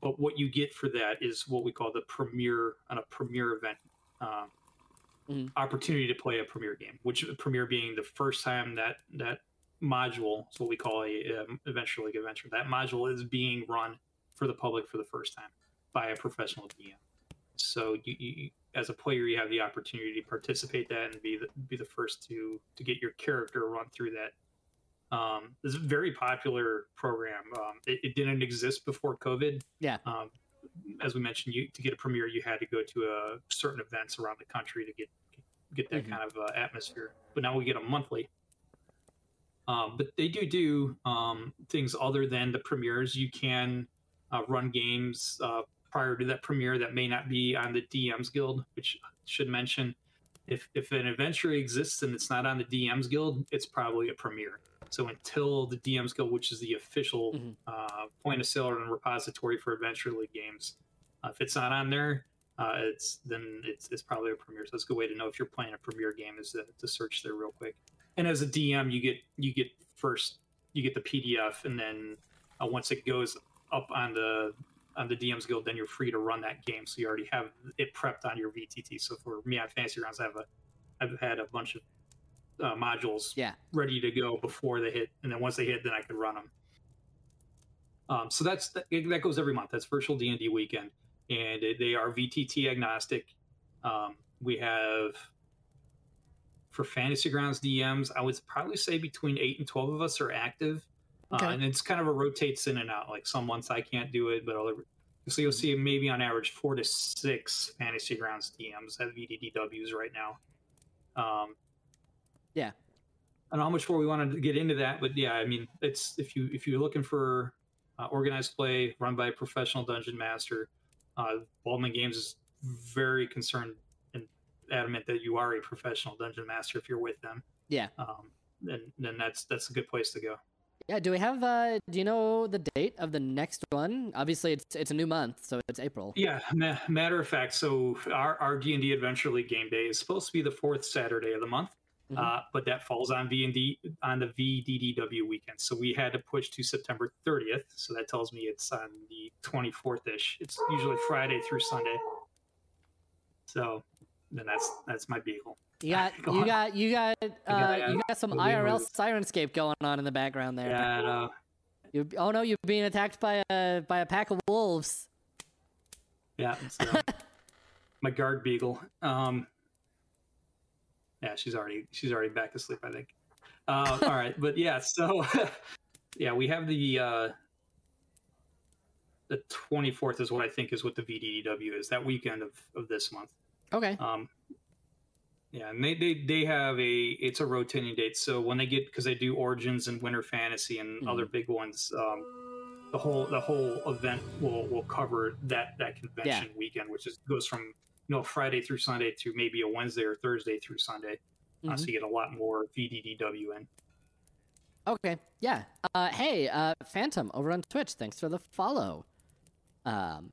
but what you get for that is what we call the premiere on a premiere event um, Mhm. opportunity to play a premiere game, which premiere being the first time that that module, is what we call a um, adventure league adventure. That module is being run for the public for the first time by a professional DM. So you, you as a player, you have the opportunity to participate that and be the, be the first to to get your character run through that. Um, this is a very popular program. Um, it, it didn't exist before COVID. Yeah. Um, as we mentioned, you to get a premiere, you had to go to uh, certain events around the country to get get that Mhm. kind of uh, atmosphere. But now we get them monthly. Um, but they do do um, things other than the premieres. You can uh, run games uh, prior to that premiere that may not be on the DMs Guild, which I should mention. If, if an adventure exists and it's not on the DMs Guild, it's probably a premiere. So until the DMs Guild, which is the official Mhm. uh, point of sale and repository for Adventure League games, uh, if it's not on there, uh, it's then it's, it's probably a premiere. So that's a good way to know if you're playing a premiere game is to, to search there real quick. And as a DM, you get you get first you get the PDF, and then uh, once it goes up on the on the DM's Guild, then you're free to run that game. So you already have it prepped on your VTT. So for me on Fantasy Grounds, I have a I've had a bunch of uh, modules Yeah. ready to go before they hit, and then once they hit, then I could run them. Um, so that's that, that goes every month. That's virtual D and D weekend, and it, they are VTT agnostic. Um, we have for Fantasy Grounds DMs, I would probably say between eight and twelve of us are active, Okay. uh, and it's kind of a rotates in and out. Like some months I can't do it, but other so you'll see maybe on average four to six Fantasy Grounds DMs at VDDWs right now. Um, Yeah. I don't know how much more we want to get into that, but yeah, I mean, it's if you if you're looking for uh, organized play run by a professional dungeon master, uh, Baldman Games is very concerned and adamant that you are a professional dungeon master if you're with them. Yeah. Um, then then that's that's a good place to go. Yeah, do we have uh do you know the date of the next one? Obviously it's it's a new month, so it's April. Yeah, ma- matter of fact, so our our D and D Adventure League game day is supposed to be the fourth Saturday of the month, Mhm. uh, but that falls on V and D on the VDDW weekend, so we had to push to September 30th. So that tells me it's on the 24th ish. It's usually Friday through Sunday. So then that's that's my beagle. You got Go you on. got you got uh you got some IRL moved. Syrinscape going on in the background there. Uh, You oh no, you're being attacked by a by a pack of wolves. yeah, it's, uh, my guard beagle. Um, yeah, she's already she's already back asleep. I think. Uh, all right, but yeah, so yeah, we have the uh, the twenty fourth is what I think is what the VDDW is that weekend of of this month. Okay. Um, yeah, and they, they they have a it's a rotating date. So when they get because they do Origins and Winter Fantasy and Mhm. other big ones, um, the whole the whole event will will cover that that convention weekend, which is goes from you know Friday through Sunday to maybe a Wednesday or Thursday through Sunday. Uh, Mhm. so you get a lot more VDDW in. Okay. Yeah. Uh hey, uh Phantom over on Twitch, thanks for the follow. Um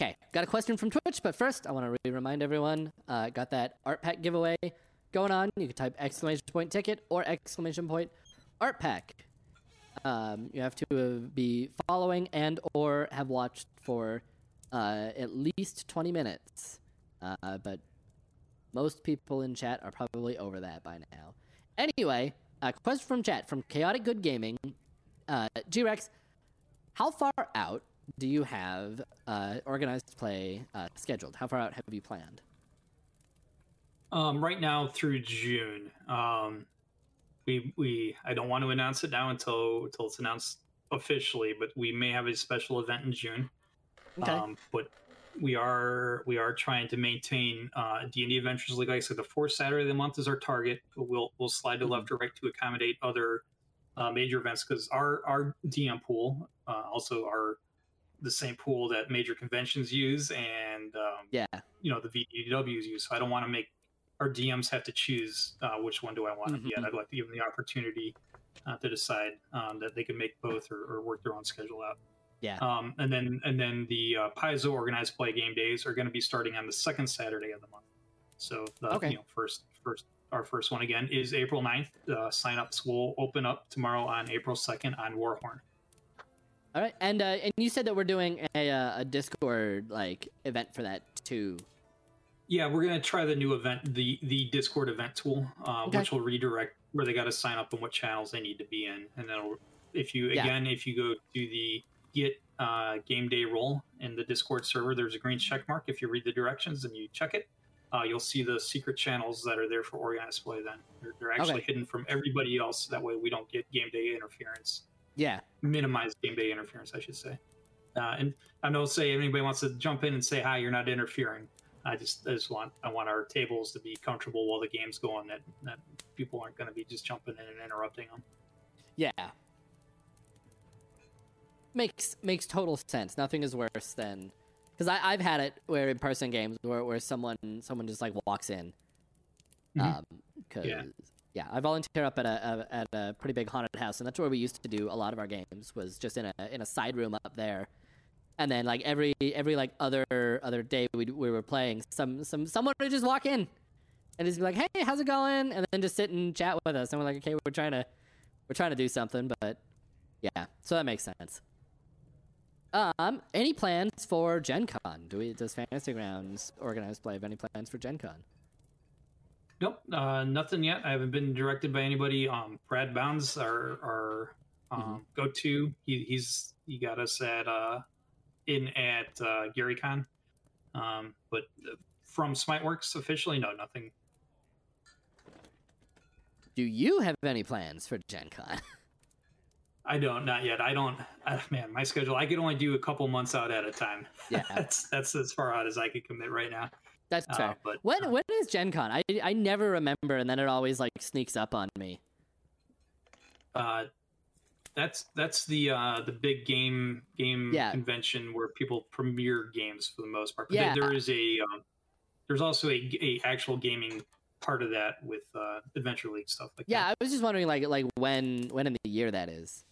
Okay, got a question from Twitch, but first I want to re- remind everyone, uh, got that art pack giveaway going on. You can type exclamation point ticket or exclamation point art pack. Um, you have to uh, be following and or have watched for uh, at least 20 minutes. Uh, but most people in chat are probably over that by now. Anyway, a question from chat from Chaotic Good Gaming. Uh, G-Rex, how far out do you have uh, organized play uh, scheduled? How far out have you planned? Um, right now through June. Um, we we I don't want to announce it now until until it's announced officially, but we may have a special event in June. Okay. Um, but we are we are trying to maintain uh, D and D Adventures League. Like I said, the fourth Saturday of the month is our target. But we'll we'll slide to left or right to accommodate other uh, major events because our our DM pool uh, also are the same pool that major conventions use and um, yeah. you know the VDWs use. So I don't want to make our DMs have to choose uh, which one do I want to be at. I'd like to give them the opportunity uh, to decide um, that they can make both or, or work their own schedule out. Yeah. Um, and then and then the uh, Paizo organized play game days are going to be starting on the second Saturday of the month. So the Okay. you know first first our first one again is April 9th. Uh, signups will open up tomorrow on April 2nd on Warhorn. All right, and uh, and you said that we're doing a uh, a Discord like event for that too. Yeah, we're gonna try the new event, the the Discord event tool, uh, Okay. which will redirect where they got to sign up and what channels they need to be in, and then if you Yeah. again if you go to the Get uh, Game Day role in the Discord server, there's a green check mark. If you read the directions and you check it, uh, you'll see the secret channels that are there for organized play. Then they're, they're actually Okay. hidden from everybody else. That way, we don't get game day interference Yeah. minimize game day interference, I should say. Uh, and I know, say if anybody wants to jump in and say hi, you're not interfering. I just, I just want, I want our tables to be comfortable while the game's going. That that people aren't going to be just jumping in and interrupting them. Yeah. Makes makes total sense. Nothing is worse than because I I've had it where in person games where, where someone someone just like walks in. Mhm. Um, cause Yeah. yeah, I volunteer up at a, a at a pretty big haunted house, and that's where we used to do a lot of our games. Was just in a in a side room up there, and then like every every like other other day we we were playing, some some someone would just walk in, and just be like, "Hey, how's it going?" and then just sit and chat with us, and we're like, "Okay, we're trying to we're trying to do something," but yeah, so that makes sense. Um, any plans for Gen Con? Do we does Fantasy Grounds organize play have any plans for Gen Con? Nope, uh, nothing yet. I haven't been directed by anybody. Um, Brad Bounds, our our um, go to, he, he's he got us at uh, in at uh, GaryCon. Um, but uh, from SmiteWorks officially, no, nothing. Do you have any plans for Gen Con? I don't, not yet. I don't. Uh, man, my schedule. I could only do a couple months out at a time. Yeah. that's that's as far out as I could commit right now. That's Uh, fair. but, when uh, when is Gen Con? I I never remember, and then it always like sneaks up on me. Uh, that's that's the uh, the big game game Yeah. convention where people premiere games for the most part. But Yeah. there is a um, there's also a, a actual gaming part of that with uh, Adventure League stuff like Yeah, that. I was just wondering like like when when in the year that is.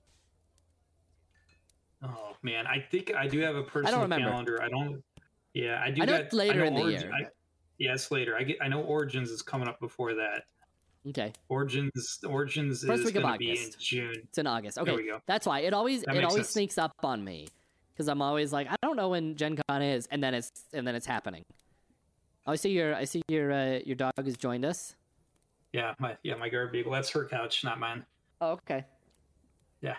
Oh man, I think I do have a personal remember. calendar. I don't. Yeah, I do. I know got- it's later in the year. I, yeah, it's later. I get. I know Origins is coming up before that. Okay, Origins Origins First is going to be in June. it's in August. There Okay, we go. that's why it always That it always sense. sneaks up on me because I'm always like I don't know when Gen Con is, and then it's and then it's happening. Oh, I see your I see your uh, your dog has joined us. Yeah, my yeah my guard beagle. That's her couch, not mine. Oh, okay. Yeah.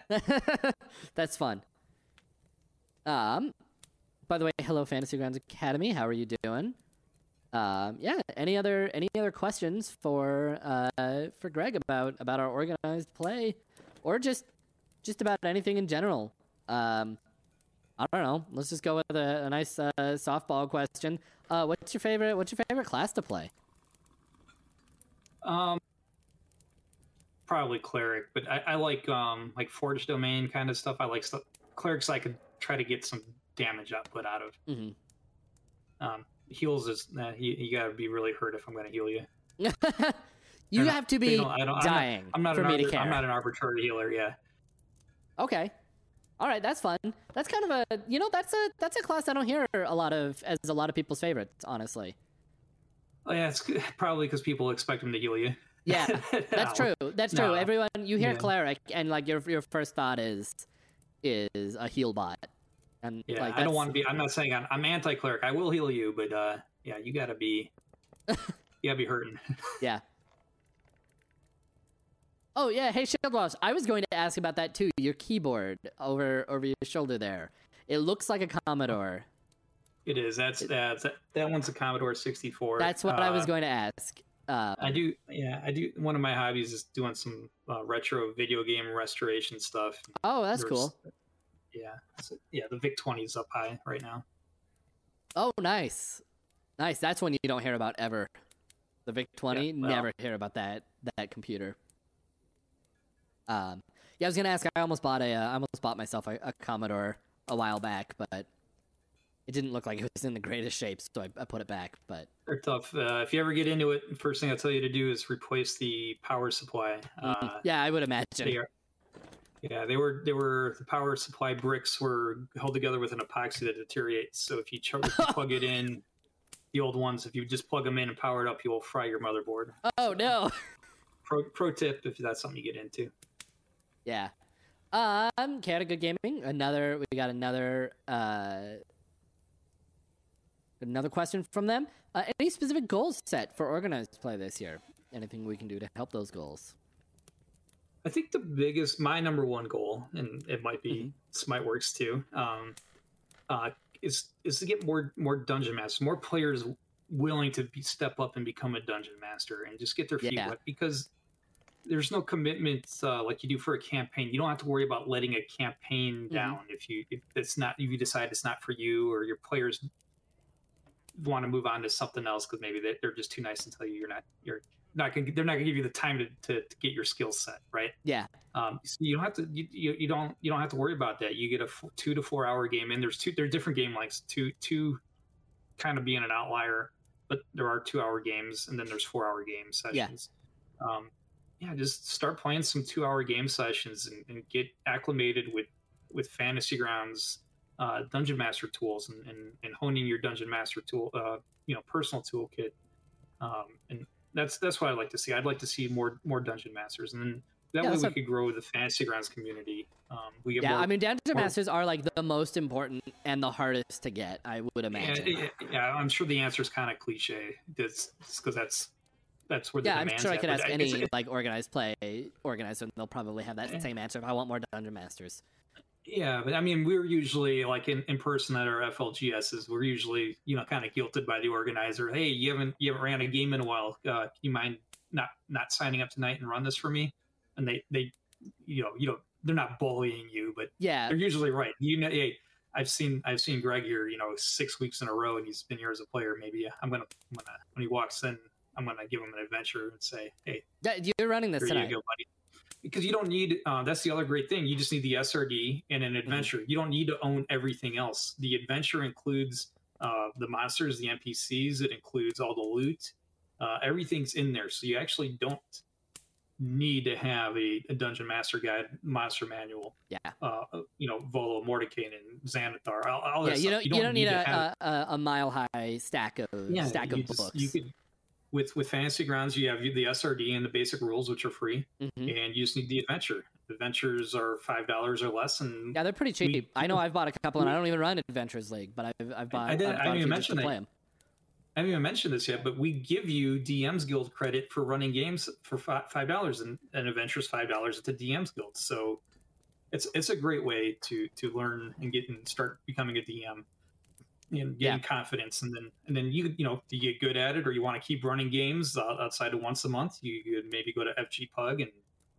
That's fun. Um, by the way, hello, Fantasy Grounds Academy. How are you doing? Um, yeah. Any other any other questions for uh for Greg about about our organized play, or just just about anything in general? Um, I don't know. Let's just go with a, a nice uh, softball question. Uh, what's your favorite? What's your favorite class to play? Um, probably cleric, but I, I like um like forge domain kind of stuff. I like stuff clerics. I could try to get some damage output out of. hmm Um, heals is uh, you, you got to be really hurt if I'm going to heal you. you have to be don't- I don't- I'm not- dying I'm not for an me to care. I'm not an arbitrary healer. Yeah. Okay. All right, that's fun. That's kind of a you know that's a that's a class I don't hear a lot of as a lot of people's favorites, honestly. Oh yeah, it's probably because people expect him to heal you. Yeah, that's No. true. That's true. No. Everyone you hear Yeah. cleric and like your your first thought is is a heal bot. And Yeah, like I don't want to be. I'm not saying I'm, I'm anti-cleric. I will heal you, but uh, yeah, you got to be. you got to be hurting. Yeah. Oh yeah, hey Shield Boss. I was going to ask about that too. Your keyboard over over your shoulder there. It looks like a Commodore. It is. That's that's that, that one's a Commodore 64. That's what I was Uh, going to ask. Uh, I do. Yeah, I do. One of my hobbies is doing some uh, retro video game restoration stuff. oh, that's There's- cool. Yeah, so, yeah. The Vic 20 is up high right now. Oh, nice, nice. That's one you don't hear about ever. The VIC twenty, Yeah, well- never hear about that that computer. Um, yeah, I was gonna ask. I almost bought a, uh, I almost bought myself a, a Commodore a while back, but it didn't look like it was in the greatest shape, so I, I put it back. But They're tough. Uh, if you ever get into it, first thing I'll tell you to do is replace the power supply. Uh, yeah, I would imagine. they are, yeah, they were they were the power supply bricks were held together with an epoxy that deteriorates. So if you, ch- if you plug it in, the old ones, if you just plug them in and power it up, you will fry your motherboard. Oh no. Pro, pro tip if that's something you get into. Yeah. Um, Chaotic Good Gaming. Another. We got another. Uh, another question from them. Uh, any specific goals set for organized play this year? Anything we can do to help those goals? I think the biggest, my number one goal, and it might be SmiteWorks too, um, uh, is is to get more more dungeon masters, more players willing to be, step up and become a dungeon master and just get their feet Yeah. wet because there's no commitment uh, like you do for a campaign. You don't have to worry about letting a campaign down if you if it's not if you decide it's not for you or your players want to move on to something else because maybe they- they're just too nice and tell you you're not you're not gonna they're not gonna give you the time to, to, to get your skills set right Yeah. um, so you don't have to you, you, you don't you don't have to worry about that you get a f- two to four hour game and there's two there are different game lengths two two kind of being an outlier but there are two hour games and then there's four hour game Yeah. sessions um, yeah just start playing some two hour game sessions and, and get acclimated with with fantasy grounds uh, dungeon master tools and, and, and honing your dungeon master tool uh, you know personal toolkit um, and that's that's what I'd like to see. I'd like to see more more dungeon masters, and then that Yeah, way we could grow the fantasy grounds community. Um, we get Yeah, more, I mean, Dungeon more- Masters are like the most important and the hardest to get. I would imagine. yeah, yeah, I'm sure the answer is kind of cliche. That's because that's that's where the Yeah, I'm sure I could ask it's- any like organized play organizer, and they'll probably have that Yeah. same answer. If I want more Dungeon Masters. Yeah, but I mean, we're usually like in, in person at our FLGSs. We're usually you know kind of guilted by the organizer. Hey, you haven't you haven't ran a game in a while. Uh, you mind not not signing up tonight and run this for me, and they they you know you know they're not bullying you, but Yeah. they're usually right. You know, hey, I've seen I've seen Greg here, you know, six weeks in a row, and he's been here as a player. Maybe I'm gonna, I'm gonna when he walks in, I'm gonna give him an adventure and say, hey, Yeah, You're running this tonight. you go, buddy. Because you don't need. Uh, that's the other great thing. You just need the SRD and Mm-hmm. an adventure. You don't need to own everything else. The adventure includes uh, the monsters, the NPCs. It includes all the loot. Uh, everything's in there, so you actually don't need to have a, a dungeon master guide, monster manual. Yeah. Uh, you know, Volo, Mordenkainen, and Xanathar. All, all Yeah, you stuff. don't, you don't, need, to a, a, a, mile high stack of stack of just- books. You could with with fantasy grounds, you have the SRD and the basic rules, which are free, Mhm. and you just need the adventure. Adventures are five dollars or less, and Yeah, they're pretty cheap. We- I know I've bought a couple, and I don't even run Adventures League, but I've I've bought. I didn't- I've bought a didn't even mention that. play 'em. I haven't even mentioned this yet, but we give you DM's Guild credit for running games for five dollars, and, and adventures five dollars at the DM's Guild. So it's it's a great way to to learn and get and start becoming a DM and Yeah. getting confidence, and then and then you you know you get good at it, or you want to keep running games uh, outside of once a month. You could maybe go to FG Pug and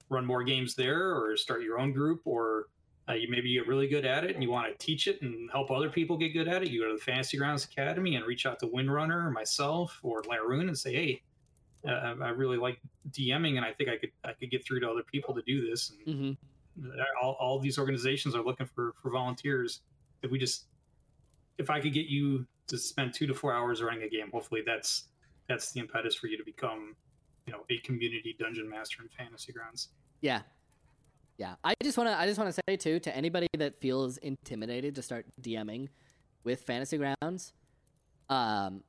run more games there, or start your own group, or uh, you maybe get really good at it and you want to teach it and help other people get good at it. You go to the Fantasy Grounds Academy and reach out to Windrunner or myself or Laroon and say, "Hey, uh, I really like DMing, and I think I could I could get through to other people to do this." And Mhm. all, all these organizations are looking for for volunteers. If we just if I could get you to spend two to four hours running a game, hopefully that's that's the impetus for you to become, you know, a community dungeon master in Fantasy Grounds. Yeah, yeah. I just want to I just want to say too to anybody that feels intimidated to start DMing with Fantasy Grounds, um,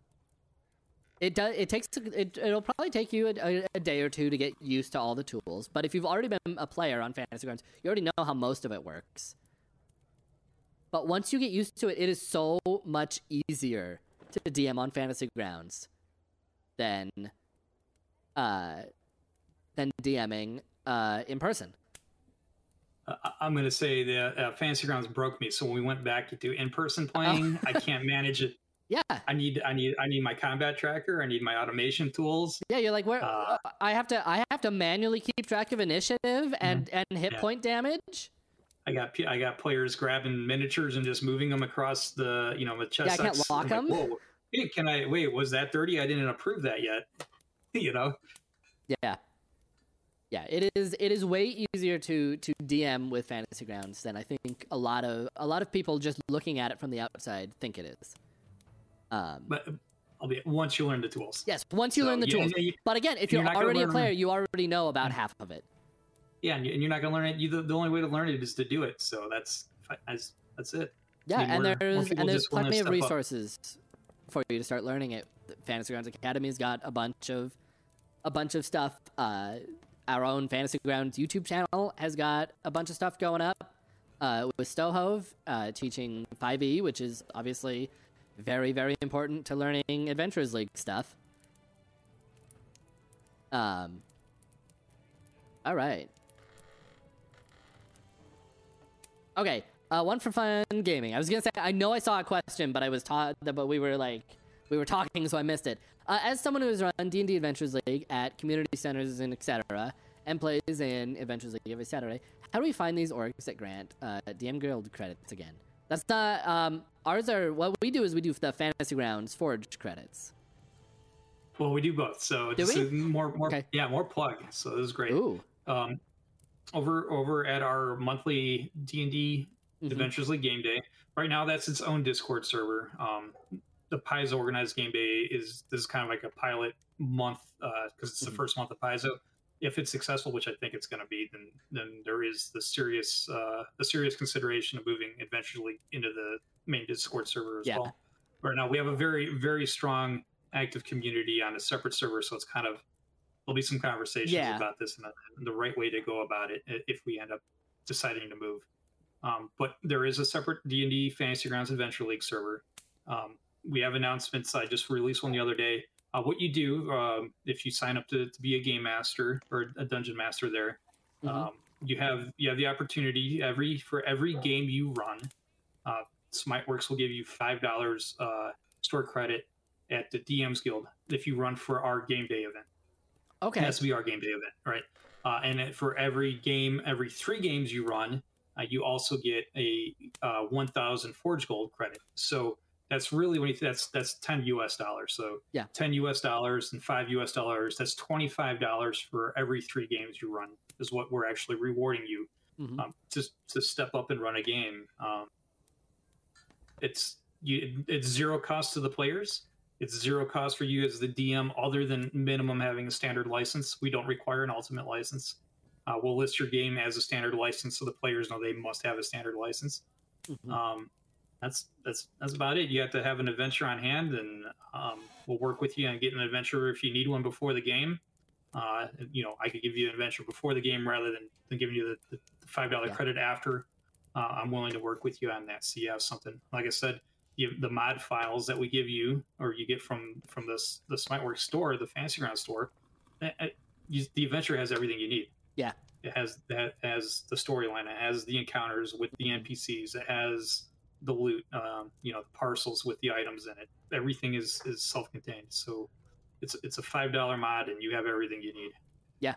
it does it takes it it'll probably take you a, a day or two to get used to all the tools. But if you've already been a player on Fantasy Grounds, you already know how most of it works. But once you get used to it, it is so much easier to DM on Fantasy Grounds than uh than DMing uh in person. Uh, I'm going to say that uh, Fantasy Grounds broke me. So when we went back to in-person playing, I can't manage it. Yeah. I need, I need, I need my combat tracker. I need my automation tools. Yeah, you're like where Uh, I have to I have to manually keep track of initiative and and hit Yeah. point damage. I got, I got players grabbing miniatures and just moving them across the, you know, the chest. Yeah, I can't X. lock I'm like, 'em. Whoa. Hey, can I wait? Was that thirty? I didn't approve that yet. you know. Yeah. Yeah, it is it is way easier to to DM with Fantasy Grounds than I think a lot of a lot of people just looking at it from the outside think it is. Um But I'll be once you learn the tools. yes, once you So, learn the yeah, tools. yeah, you- But again, if you're you're already a player, you already know about half of it. Yeah, and you- and you're not going to learn it. You, the, the only way to learn it is to do it. So that's that's, that's it. Yeah, need and more- more there's and there's plenty of step up. resources for you to start learning it. Fantasy Grounds Academy's got a bunch of a bunch of stuff. Uh, our own Fantasy Grounds YouTube channel has got a bunch of stuff going up uh, with Stohove uh, teaching 5e, which is obviously very very important to learning Adventurers League stuff. Um. All right. Okay, uh, one for fun gaming. I was gonna say I know I saw a question, but I was taught that, but we were like we were talking, so I missed it. Uh, as someone who has run D and D Adventures League at community centers and etc. and plays in Adventures League every Saturday, how do we find these orgs that grant uh, DM Guild credits again? That's not um, ours. Are what we do is we do the Fantasy Grounds Forge credits. Well, we do both. So Do just more, more, Okay. yeah, more plug. So this is great. Ooh, Um, over over at our monthly D and D Mhm. Adventures League game day. Right now, that's its own Discord server. Um, the Paizo organized game day is this is kind of like a pilot month because it's the Mhm. first month of Paizo. If it's successful, which I think it's going to be, then then there is the serious uh, the serious consideration of moving Adventures League into the main Discord server as Yeah. well. Right now, we have a very very strong active community on a separate server, so it's kind of there'll be some conversations Yeah. about this and the, the right way to go about it if we end up deciding to move. Um, but there is a separate D and D Fantasy Grounds Adventure League server. Um, we have announcements. I just released one the other day. Uh, what you do um, if you sign up to, to be a game master or a dungeon master there, Mhm. um, you have you have the opportunity every for every game you run. Uh, SmiteWorks will give you five dollars uh, store credit at the DM's Guild if you run for our game day event. Okay. It has to be our game day event, right? Uh, and for every game, every three games you run, uh, you also get a uh, 1,000 Forge Gold credit. So that's really when you, that's that's 10 US dollars. So Yeah. 10 US dollars and five US dollars. That's 25 dollars for every three games you run is what we're actually rewarding you Mhm. um, to to step up and run a game. Um, it's you, it's zero cost to the players. It's zero cost for you as the DM, other than minimum having a standard license. We don't require an ultimate license. Uh, we'll list your game as a standard license, so the players know they must have a standard license. Mhm. Um, that's that's that's about it. You have to have an adventure on hand, and um, we'll work with you on getting an adventure if you need one before the game. Uh, you know, I could give you an adventure before the game rather than, than giving you the, the five dollar Yeah. credit after. Uh, I'm willing to work with you on that. So you have something like I said, you, the mod files that we give you or you get from from this the Smiteworks store, the Fantasy Ground store. eh, eh, you, the adventure has everything you need. Yeah. It has that has the storyline. It has the encounters with the NPCs. It has the loot. Um, you know, the parcels with the items in it. Everything is is self contained. So it's it's a five dollar mod, and you have everything you need. Yeah.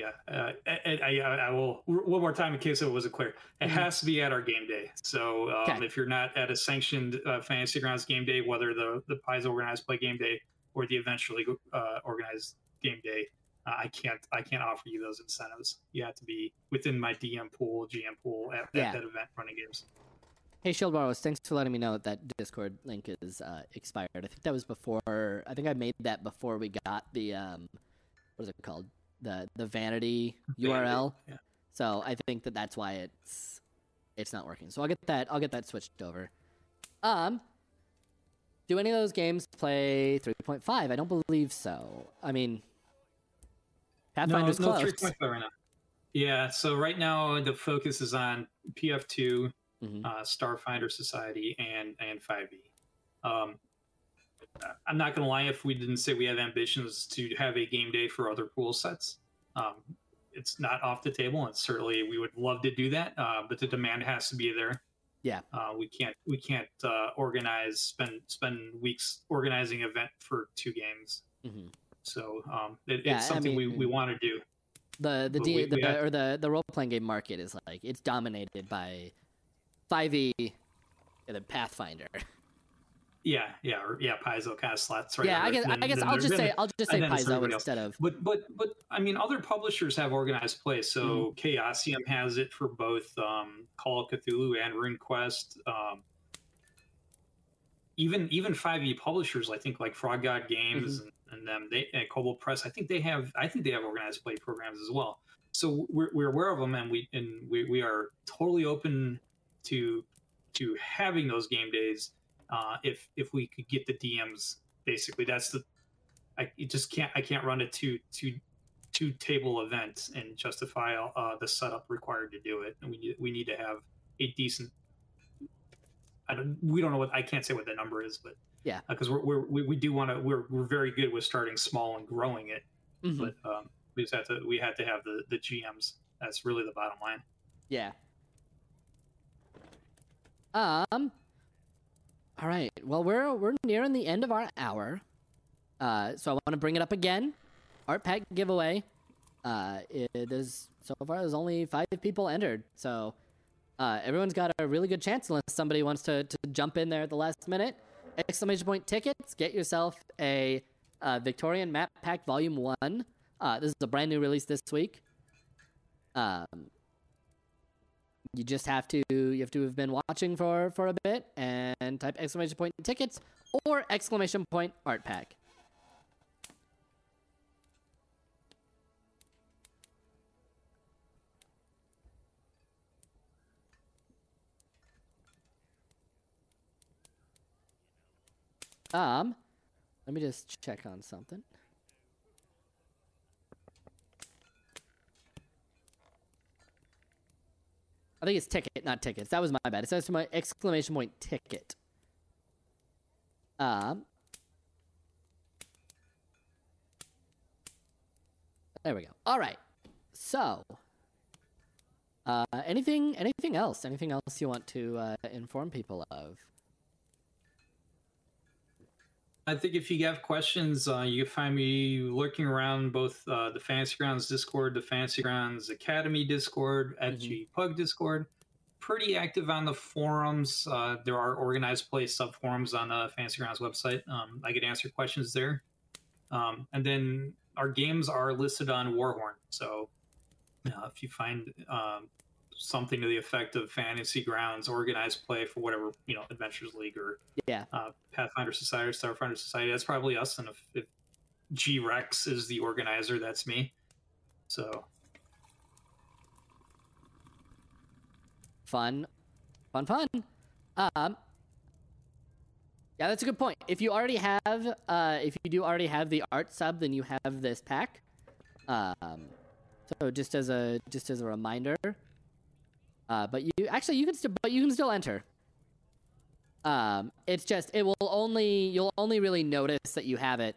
Yeah, uh, I, I, I will one more time in case it wasn't clear. It Mhm. has to be at our game day. So um, Okay. if you're not at a sanctioned uh, Fantasy Grounds game day, whether the the Paizo organized play game day or the eventually uh, organized game day, uh, I can't I can't offer you those incentives. You have to be within my DM pool, GM pool at, Yeah. at that event running games. Hey, Shield Walrus, thanks for letting me know that that Discord link is uh, expired. I think that was before. I think I made that before we got the um, what is it called? The the vanity URL. Yeah. So I think that that's why it's it's not working. So I'll get that I'll get that switched over. Um, do any of those games play 3.5? I don't believe so. I mean, Pathfinder's no, close. no 3.5 right now. Yeah, so right now the focus is on PF2, Mhm. uh, Starfinder Society, and and 5e. Um, I'm not going to lie. If we didn't say we have ambitions to have a game day for other pool sets, um, it's not off the table, and certainly we would love to do that. Uh, but the demand has to be there. Yeah. Uh, we can't we can't uh, organize spend spend weeks organizing an event for two games. Mhm. So um, it, Yeah, I it's something we, mean- we want to do. the the, D, we- the we have- or the the role playing game market is like it's dominated by 5e and then Pathfinder. Yeah, yeah, or, yeah. Paizo kind of slots right. yeah, I guess I guess I'll just say I'll just say then Paizo instead of But but but I mean, other publishers have organized play. So Mm-hmm. Chaosium has it for both um, Call of Cthulhu and RuneQuest. Um, even even five E publishers, I think, like Frog God Games Mm-hmm. and, and them, they and Kobold Press. I think they have. I think they have organized play programs as well. So we're, we're aware of them, and we and we, we are totally open to to having those game days uh, if if we could get the DMs. Basically, that's the I just can't I can't run a two two two table event and justify uh, the setup required to do it. And we need, we need to have a decent. I don't. We don't know what I can't say what the number is, but Yeah. because we're, we're we we do want to we're we're very good with starting small and growing it, Mhm. but um, we just have to we had to have the the GMs. That's really the bottom line. yeah. Um. All right. Well, we're we're nearing the end of our hour. Uh, so I want to bring it up again. Art pack giveaway. Uh, it is so far. There's only five people entered, so uh, everyone's got a really good chance unless somebody wants to, to jump in there at the last minute. Exclamation point tickets. Get yourself a uh, Victorian Map Pack Volume One. Uh, this is a brand new release this week. Um, you just have to you have to have been watching for for a bit and type exclamation point tickets or exclamation point art pack. Um, let me just check on something. I think it's ticket, not tickets. That was my bad. It says to my exclamation point ticket. Um. There we go. All right. So, uh, anything, anything else? Anything else you want to uh, inform people of? I think if you have questions, uh, you can find me lurking around both uh, the Fantasy Grounds Discord, the Fantasy Grounds Academy Discord, FG Pug Discord. Pretty active on the forums. Uh, there are organized play sub forums on the Fantasy Grounds website. Um, I could answer questions there. Um, and then our games are listed on Warhorn. So uh, if you find um, something to the effect of Fantasy Grounds organized play for whatever you know Adventurers League or Yeah. uh, Pathfinder Society or Starfinder Society. That's probably us. And if, if G Rex is the organizer, that's me. So fun fun fun um yeah that's a good point if you already have uh if you do already have the art sub then you have this pack um so just as a just as a reminder uh but you actually you can still but you can still enter um it's just it will only you'll only really notice that you have it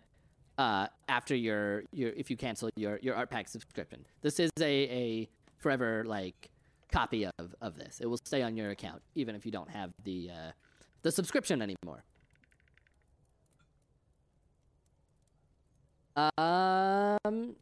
uh after your your if you cancel your your art pack subscription this is a a forever like copy of of this. It will stay on your account even if you don't have the uh, the subscription anymore. Um,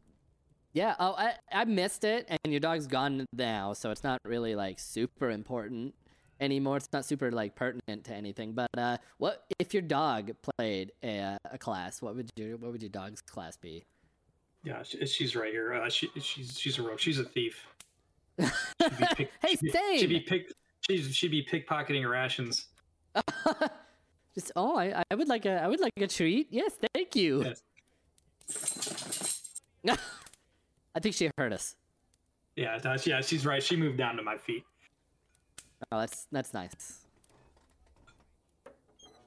yeah. Oh, I I missed it, and your dog's gone now, so it's not really like super important anymore. It's not super like pertinent to anything. But uh, what if your dog played a, a class? What would your what would your dog's class be? yeah, she, she's right here. Uh, she, she's she's a rogue. She's a thief. She'd be pick- Hey, she'd be- same. She'd be pick. She's she'd be pickpocketing rations. Just oh, I, I would like a I would like a treat. Yes, thank you. Yes. I think she heard us. Yeah, no, yeah, she's right. She moved down to my feet. Oh, that's that's nice.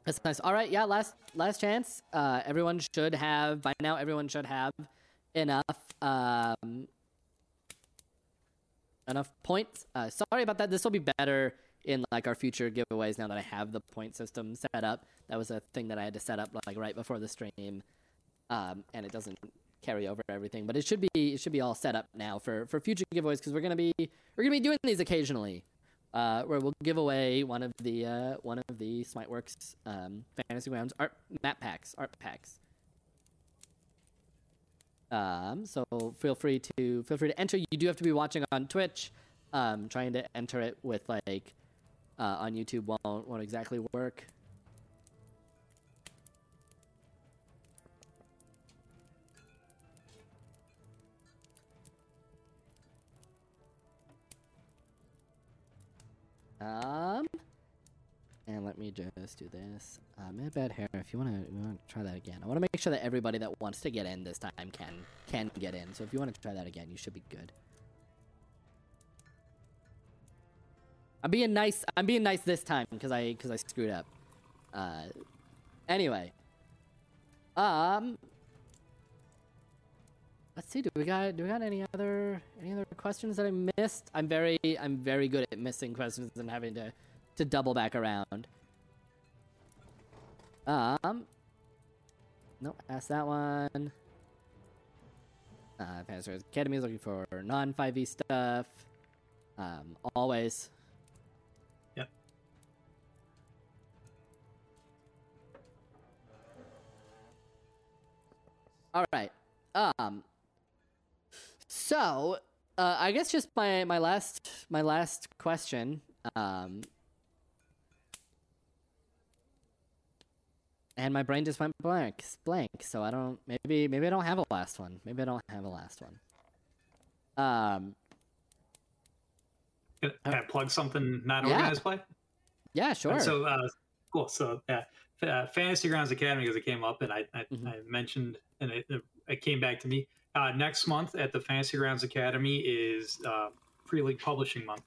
That's nice. All right, yeah. Last last chance. Uh, everyone should have by now. Everyone should have enough um, enough points. Uh, sorry about that. This will be better in like our future giveaways now that I have the point system set up. That was a thing that I had to set up like right before the stream, um, and it doesn't carry over everything. But it should be it should be all set up now for for future giveaways because we're gonna be we're gonna be doing these occasionally uh, where we'll give away one of the uh, one of the SmiteWorks um, Fantasy Grounds art map packs, art packs. Um, so feel free to feel free to enter. You do have to be watching on Twitch. Um, trying to enter it with like uh, on YouTube won't won't exactly work. Um, and let me just do this. Uh, Mad Bad Hair. If you want to, you want to try that again. I want to make sure that everybody that wants to get in this time can can get in. So if you want to try that again, you should be good. I'm being nice. I'm being nice this time because I because I screwed up. Uh, anyway. Um. Let's see. Do we got do we got any other any other questions that I missed? I'm very I'm very good at missing questions and having to to double back around. Um. Nope. Ask that one. Uh, Panzer Academy is looking for non 5e stuff. Um, always. Yep. All right. Um. So, uh, I guess just my my last my last question. Um. And my brain just went blank, blank. So I don't. Maybe maybe I don't have a last one. Maybe I don't have a last one. Um. Can, I plug something not Yeah. organized play? Yeah. Sure. So uh, cool. So yeah, uh, Fantasy Grounds Academy because it came up and I I, Mhm. I mentioned and it, it came back to me. Uh, next month at the Fantasy Grounds Academy is uh, Free League Publishing Month.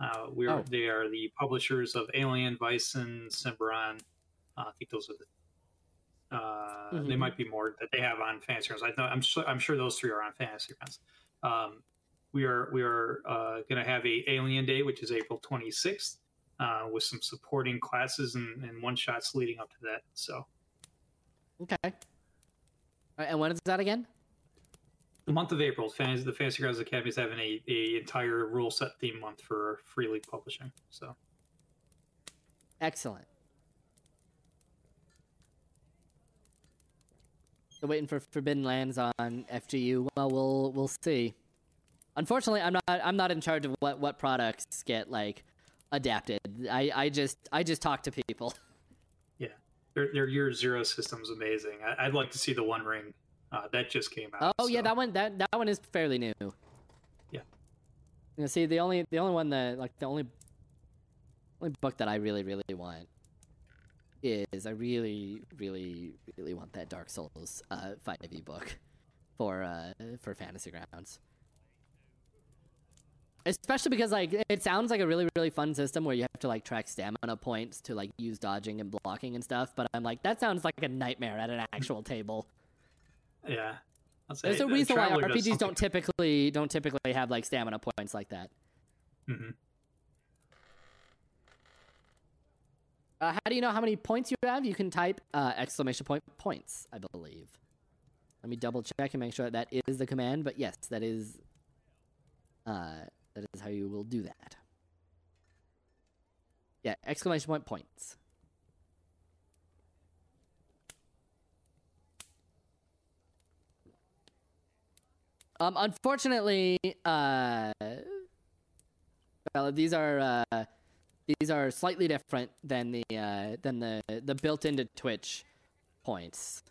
Uh, we are Oh. they are the publishers of Alien, Vaesen, Symbaroum. Uh, I think those are the. Uh, They Mhm. might be more that they have on Fantasy Grounds. I know, I'm sure I'm sure those three are on Fantasy Grounds. Um, we are we are uh, going to have a Alien Day, which is April 26th, uh, with some supporting classes and, and one shots leading up to that. So okay. Right, and when is that again? The month of April, fans, the Fantasy Grounds Academy is having a, a entire rule set theme month for Free League Publishing. So Excellent. Still waiting for Forbidden Lands on FGU. Well, we'll we'll see. Unfortunately, I'm not I'm not in charge of what what products get like adapted. I I just I just talk to people. Yeah, their their year zero system's amazing. I, would like to see the One Ring uh, that just came out. Oh so. yeah, that one that that one is fairly new. Yeah. You know, see the only the only one that like the only only book that I really really want is I really really really want that Dark Souls uh 5e book for uh for Fantasy Grounds. Especially because like it sounds like a really really fun system where you have to like track stamina points to like use dodging and blocking and stuff, but I'm like that sounds like a nightmare at an actual table. Yeah. There's a reason why RPGs don't typically don't typically have like stamina points like that. Mm-hmm. Uh, how do you know how many points you have? You can type uh, exclamation point points, I believe. Let me double check and make sure that, that is the command. But yes, that is uh, that is how you will do that. Yeah, exclamation point points. Um, unfortunately, uh, well, these are uh, these are slightly different than the uh, than the the built-into Twitch points.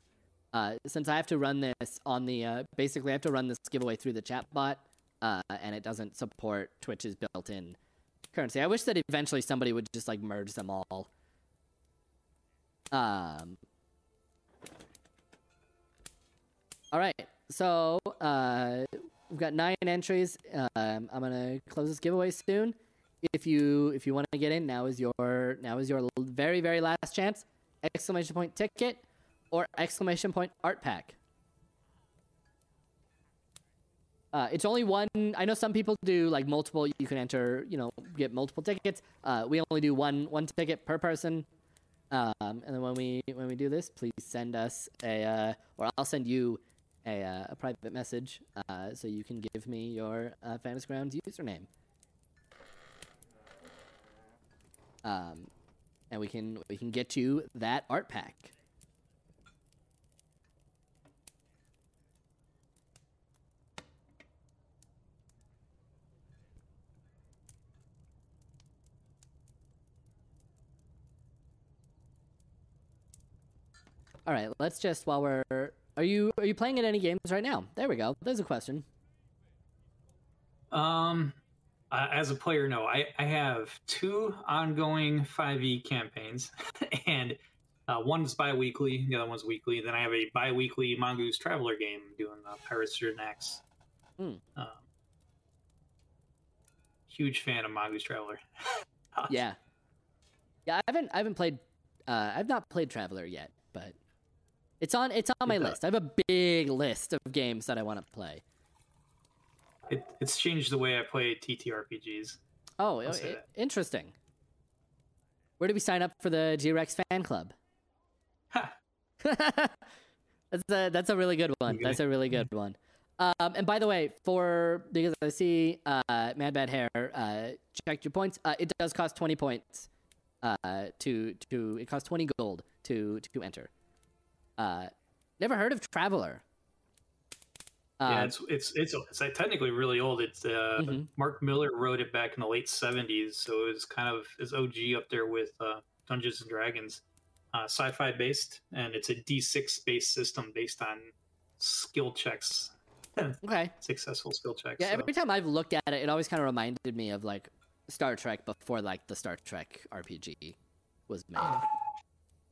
Uh, since I have to run this on the uh, basically I have to run this giveaway through the chat bot, uh, and it doesn't support Twitch's built-in currency. I wish that eventually somebody would just like merge them all. Um. All right. So uh, we've got nine entries. Um, I'm gonna close this giveaway soon. If you if you want to get in, now is your now is your very very last chance. Exclamation point ticket or exclamation point art pack. Uh, it's only one. I know some people do like multiple. You can enter, you know, get multiple tickets. Uh, we only do one one ticket per person. Um, and then when we when we do this, please send us a uh, or I'll send you a, uh, a private message uh, so you can give me your uh, Fantasy Grounds username. Um, and we can we can get you that art pack. All right, let's just while we're are you are you playing in any games right now? There we go. There's a question. Um, uh, as a player, no. I I have two ongoing 5e campaigns, and uh, one's bi-weekly, the other one's weekly. Then I have a bi-weekly Mongoose Traveller game doing uh, Pirates of Drinax. Mm. Um, huge fan of Mongoose Traveller. yeah, yeah. I haven't I haven't played. Uh, I've not played Traveller yet, but it's on. It's on my list. I have a big list of games that I want to play. It, it's changed the way I play TTRPGs. Oh, it, interesting. Where do we sign up for the G-Rex fan club? that's a that's a really good one. That's a really good one. Um, and by the way, for because I see uh, Mad Bad Hair uh, checked your points. Uh, it does cost twenty points. Uh, to to it costs twenty gold to to enter. Uh, never heard of Traveller. yeah, um, it's it's it's it's technically really old. It's uh, mm-hmm. Marc Miller wrote it back in the late '70s, so it's kind of is OG up there with uh, Dungeons and Dragons, uh, sci-fi based, and it's a D6 based system based on skill checks. okay. Successful skill checks. Yeah, so. every time I've looked at it, it always kind of reminded me of like Star Trek before like the Star Trek RPG was made.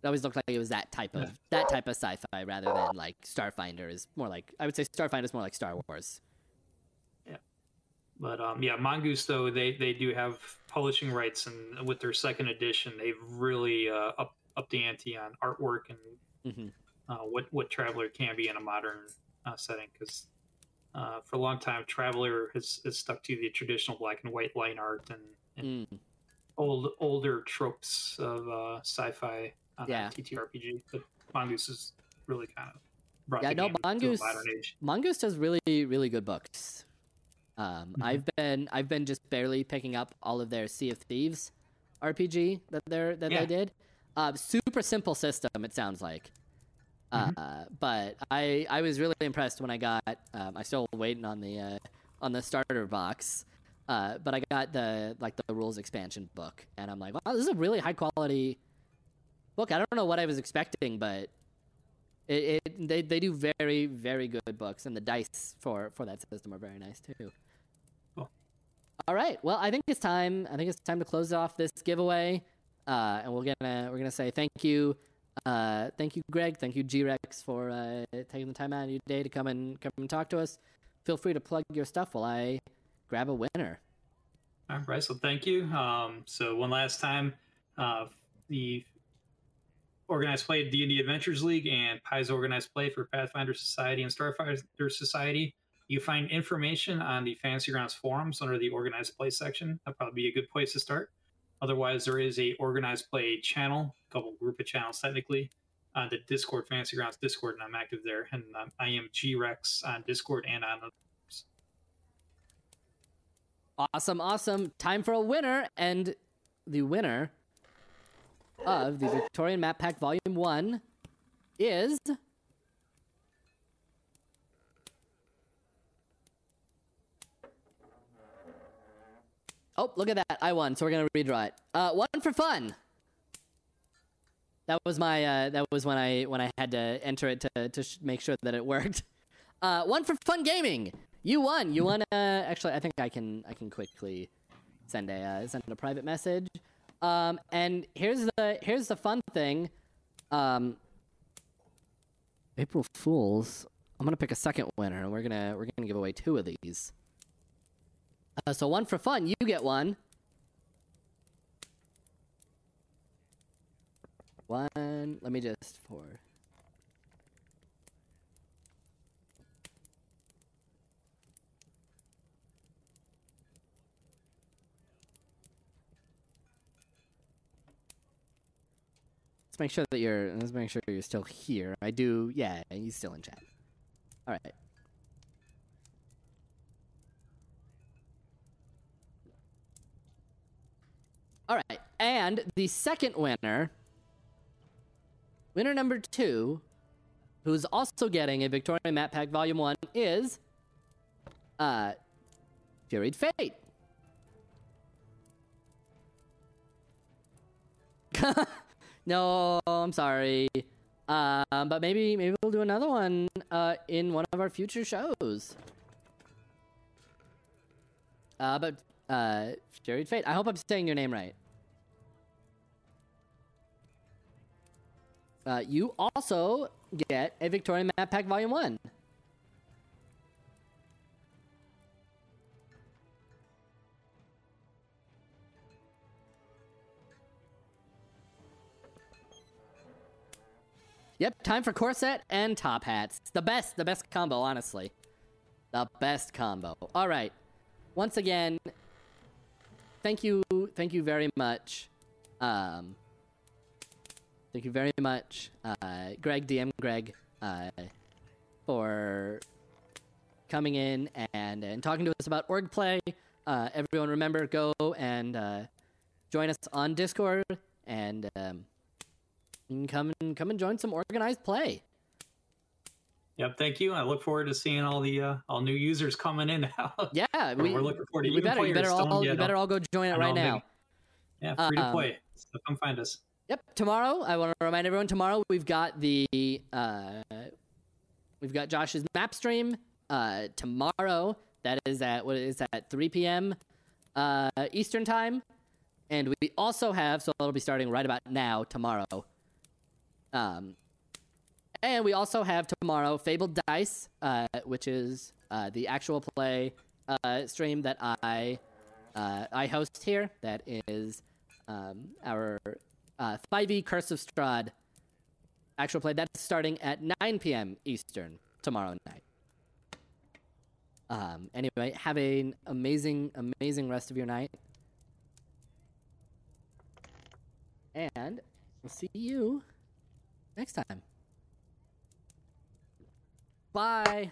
It always looked like it was that type of yeah. that type of sci-fi rather than like Starfinder is more like I would say Starfinder is more like Star Wars. Yeah, but um, yeah, Mongoose though they they do have publishing rights, and with their second edition, they've really uh, up up the ante on artwork and mm-hmm. uh, what what Traveller can be in a modern uh, setting because. Uh, for a long time, Traveller has, has stuck to the traditional black and white line art and, and mm. old older tropes of uh, sci-fi yeah. TTRPG. But Mongoose is really kind of brought yeah, no, Mongoose, Mongoose does really, really good books. Um, mm-hmm. I've been I've been just barely picking up all of their Sea of Thieves RPG that they're that yeah. they did. Uh, super simple system. It sounds like. Uh, but I I was really impressed when I got. Um, I still waiting on the uh, on the starter box. Uh, but I got the like the rules expansion book, and I'm like, wow, this is a really high quality book. I don't know what I was expecting, but it, it they they do very very good books, and the dice for for that system are very nice too. Cool. All right, well, I think it's time. I think it's time to close off this giveaway, uh, and we're gonna we're gonna say thank you. Uh, thank you, Greg. Thank you, G-Rex, for uh, taking the time out of your day to come and come and talk to us. Feel free to plug your stuff while I grab a winner. All right, so thank you. Um, so one last time, uh, the organized play D&D Adventurers League and Paizo organized play for Pathfinder Society and Starfinder Society. You find information on the Fantasy Grounds forums under the organized play section. That'd probably be a good place to start. Otherwise, there is a organized play channel, a couple group of channels technically, on the Discord Fantasy Grounds Discord, and I'm active there. And um, I am G Rex on Discord and on Awesome, awesome. Time for a winner. And the winner of the Victorian Map Pack Volume 1 is. Oh, look at that. I won, so we're going to redraw it. Uh, one for fun. That was my uh, that was when I when I had to enter it to to make sure that it worked. Uh, one for fun gaming. You won. You won. Uh, actually, I think I can. I can quickly send a uh, send a private message. Um, and here's the here's the fun thing. Um, April Fools. I'm gonna pick a second winner, and we're gonna we're gonna give away two of these. Uh, so one for fun. You get one. One. Let me just for. Let's make sure that you're. Let's make sure you're still here. I do. Yeah, he's still in chat. All right. All right, and the second winner, winner number two, who's also getting a Victoria Map Pack Volume One, is uh, Furied Fate. no, I'm sorry. Um, but maybe maybe we'll do another one uh, in one of our future shows. Uh, but uh, Furied Fate. I hope I'm saying your name right. Uh, you also get a Victorian Map Pack Volume 1. Yep, time for corset and top hats. The best, the best combo, honestly. The best combo. All right. Once again, thank you, thank you very much. Um, thank you very much, uh, Greg, DM Greg, uh, for coming in and, and talking to us about org play. Uh, everyone, remember, go and uh, join us on Discord and um, you can come and come and join some organized play. Yep, thank you. I look forward to seeing all the uh, all new users coming in now. Yeah, we, are looking forward to we better, you better all you better all go join it right now. Yeah, free to play. So come find us. Yep. Tomorrow, I want to remind everyone. Tomorrow we've got the uh, we've got Josh's map stream. Uh, tomorrow, that is at what is at 3 p.m. Uh, Eastern time, and we also have so it'll be starting right about now tomorrow. Um, and we also have tomorrow Fabled Dice, uh, which is uh, the actual play uh, stream that I uh, I host here. That is um, our 5e uh, Curse of Strahd actual play. That's starting at 9 p.m. Eastern tomorrow night. Um, anyway, have an amazing, amazing rest of your night. And we'll see you next time. Bye.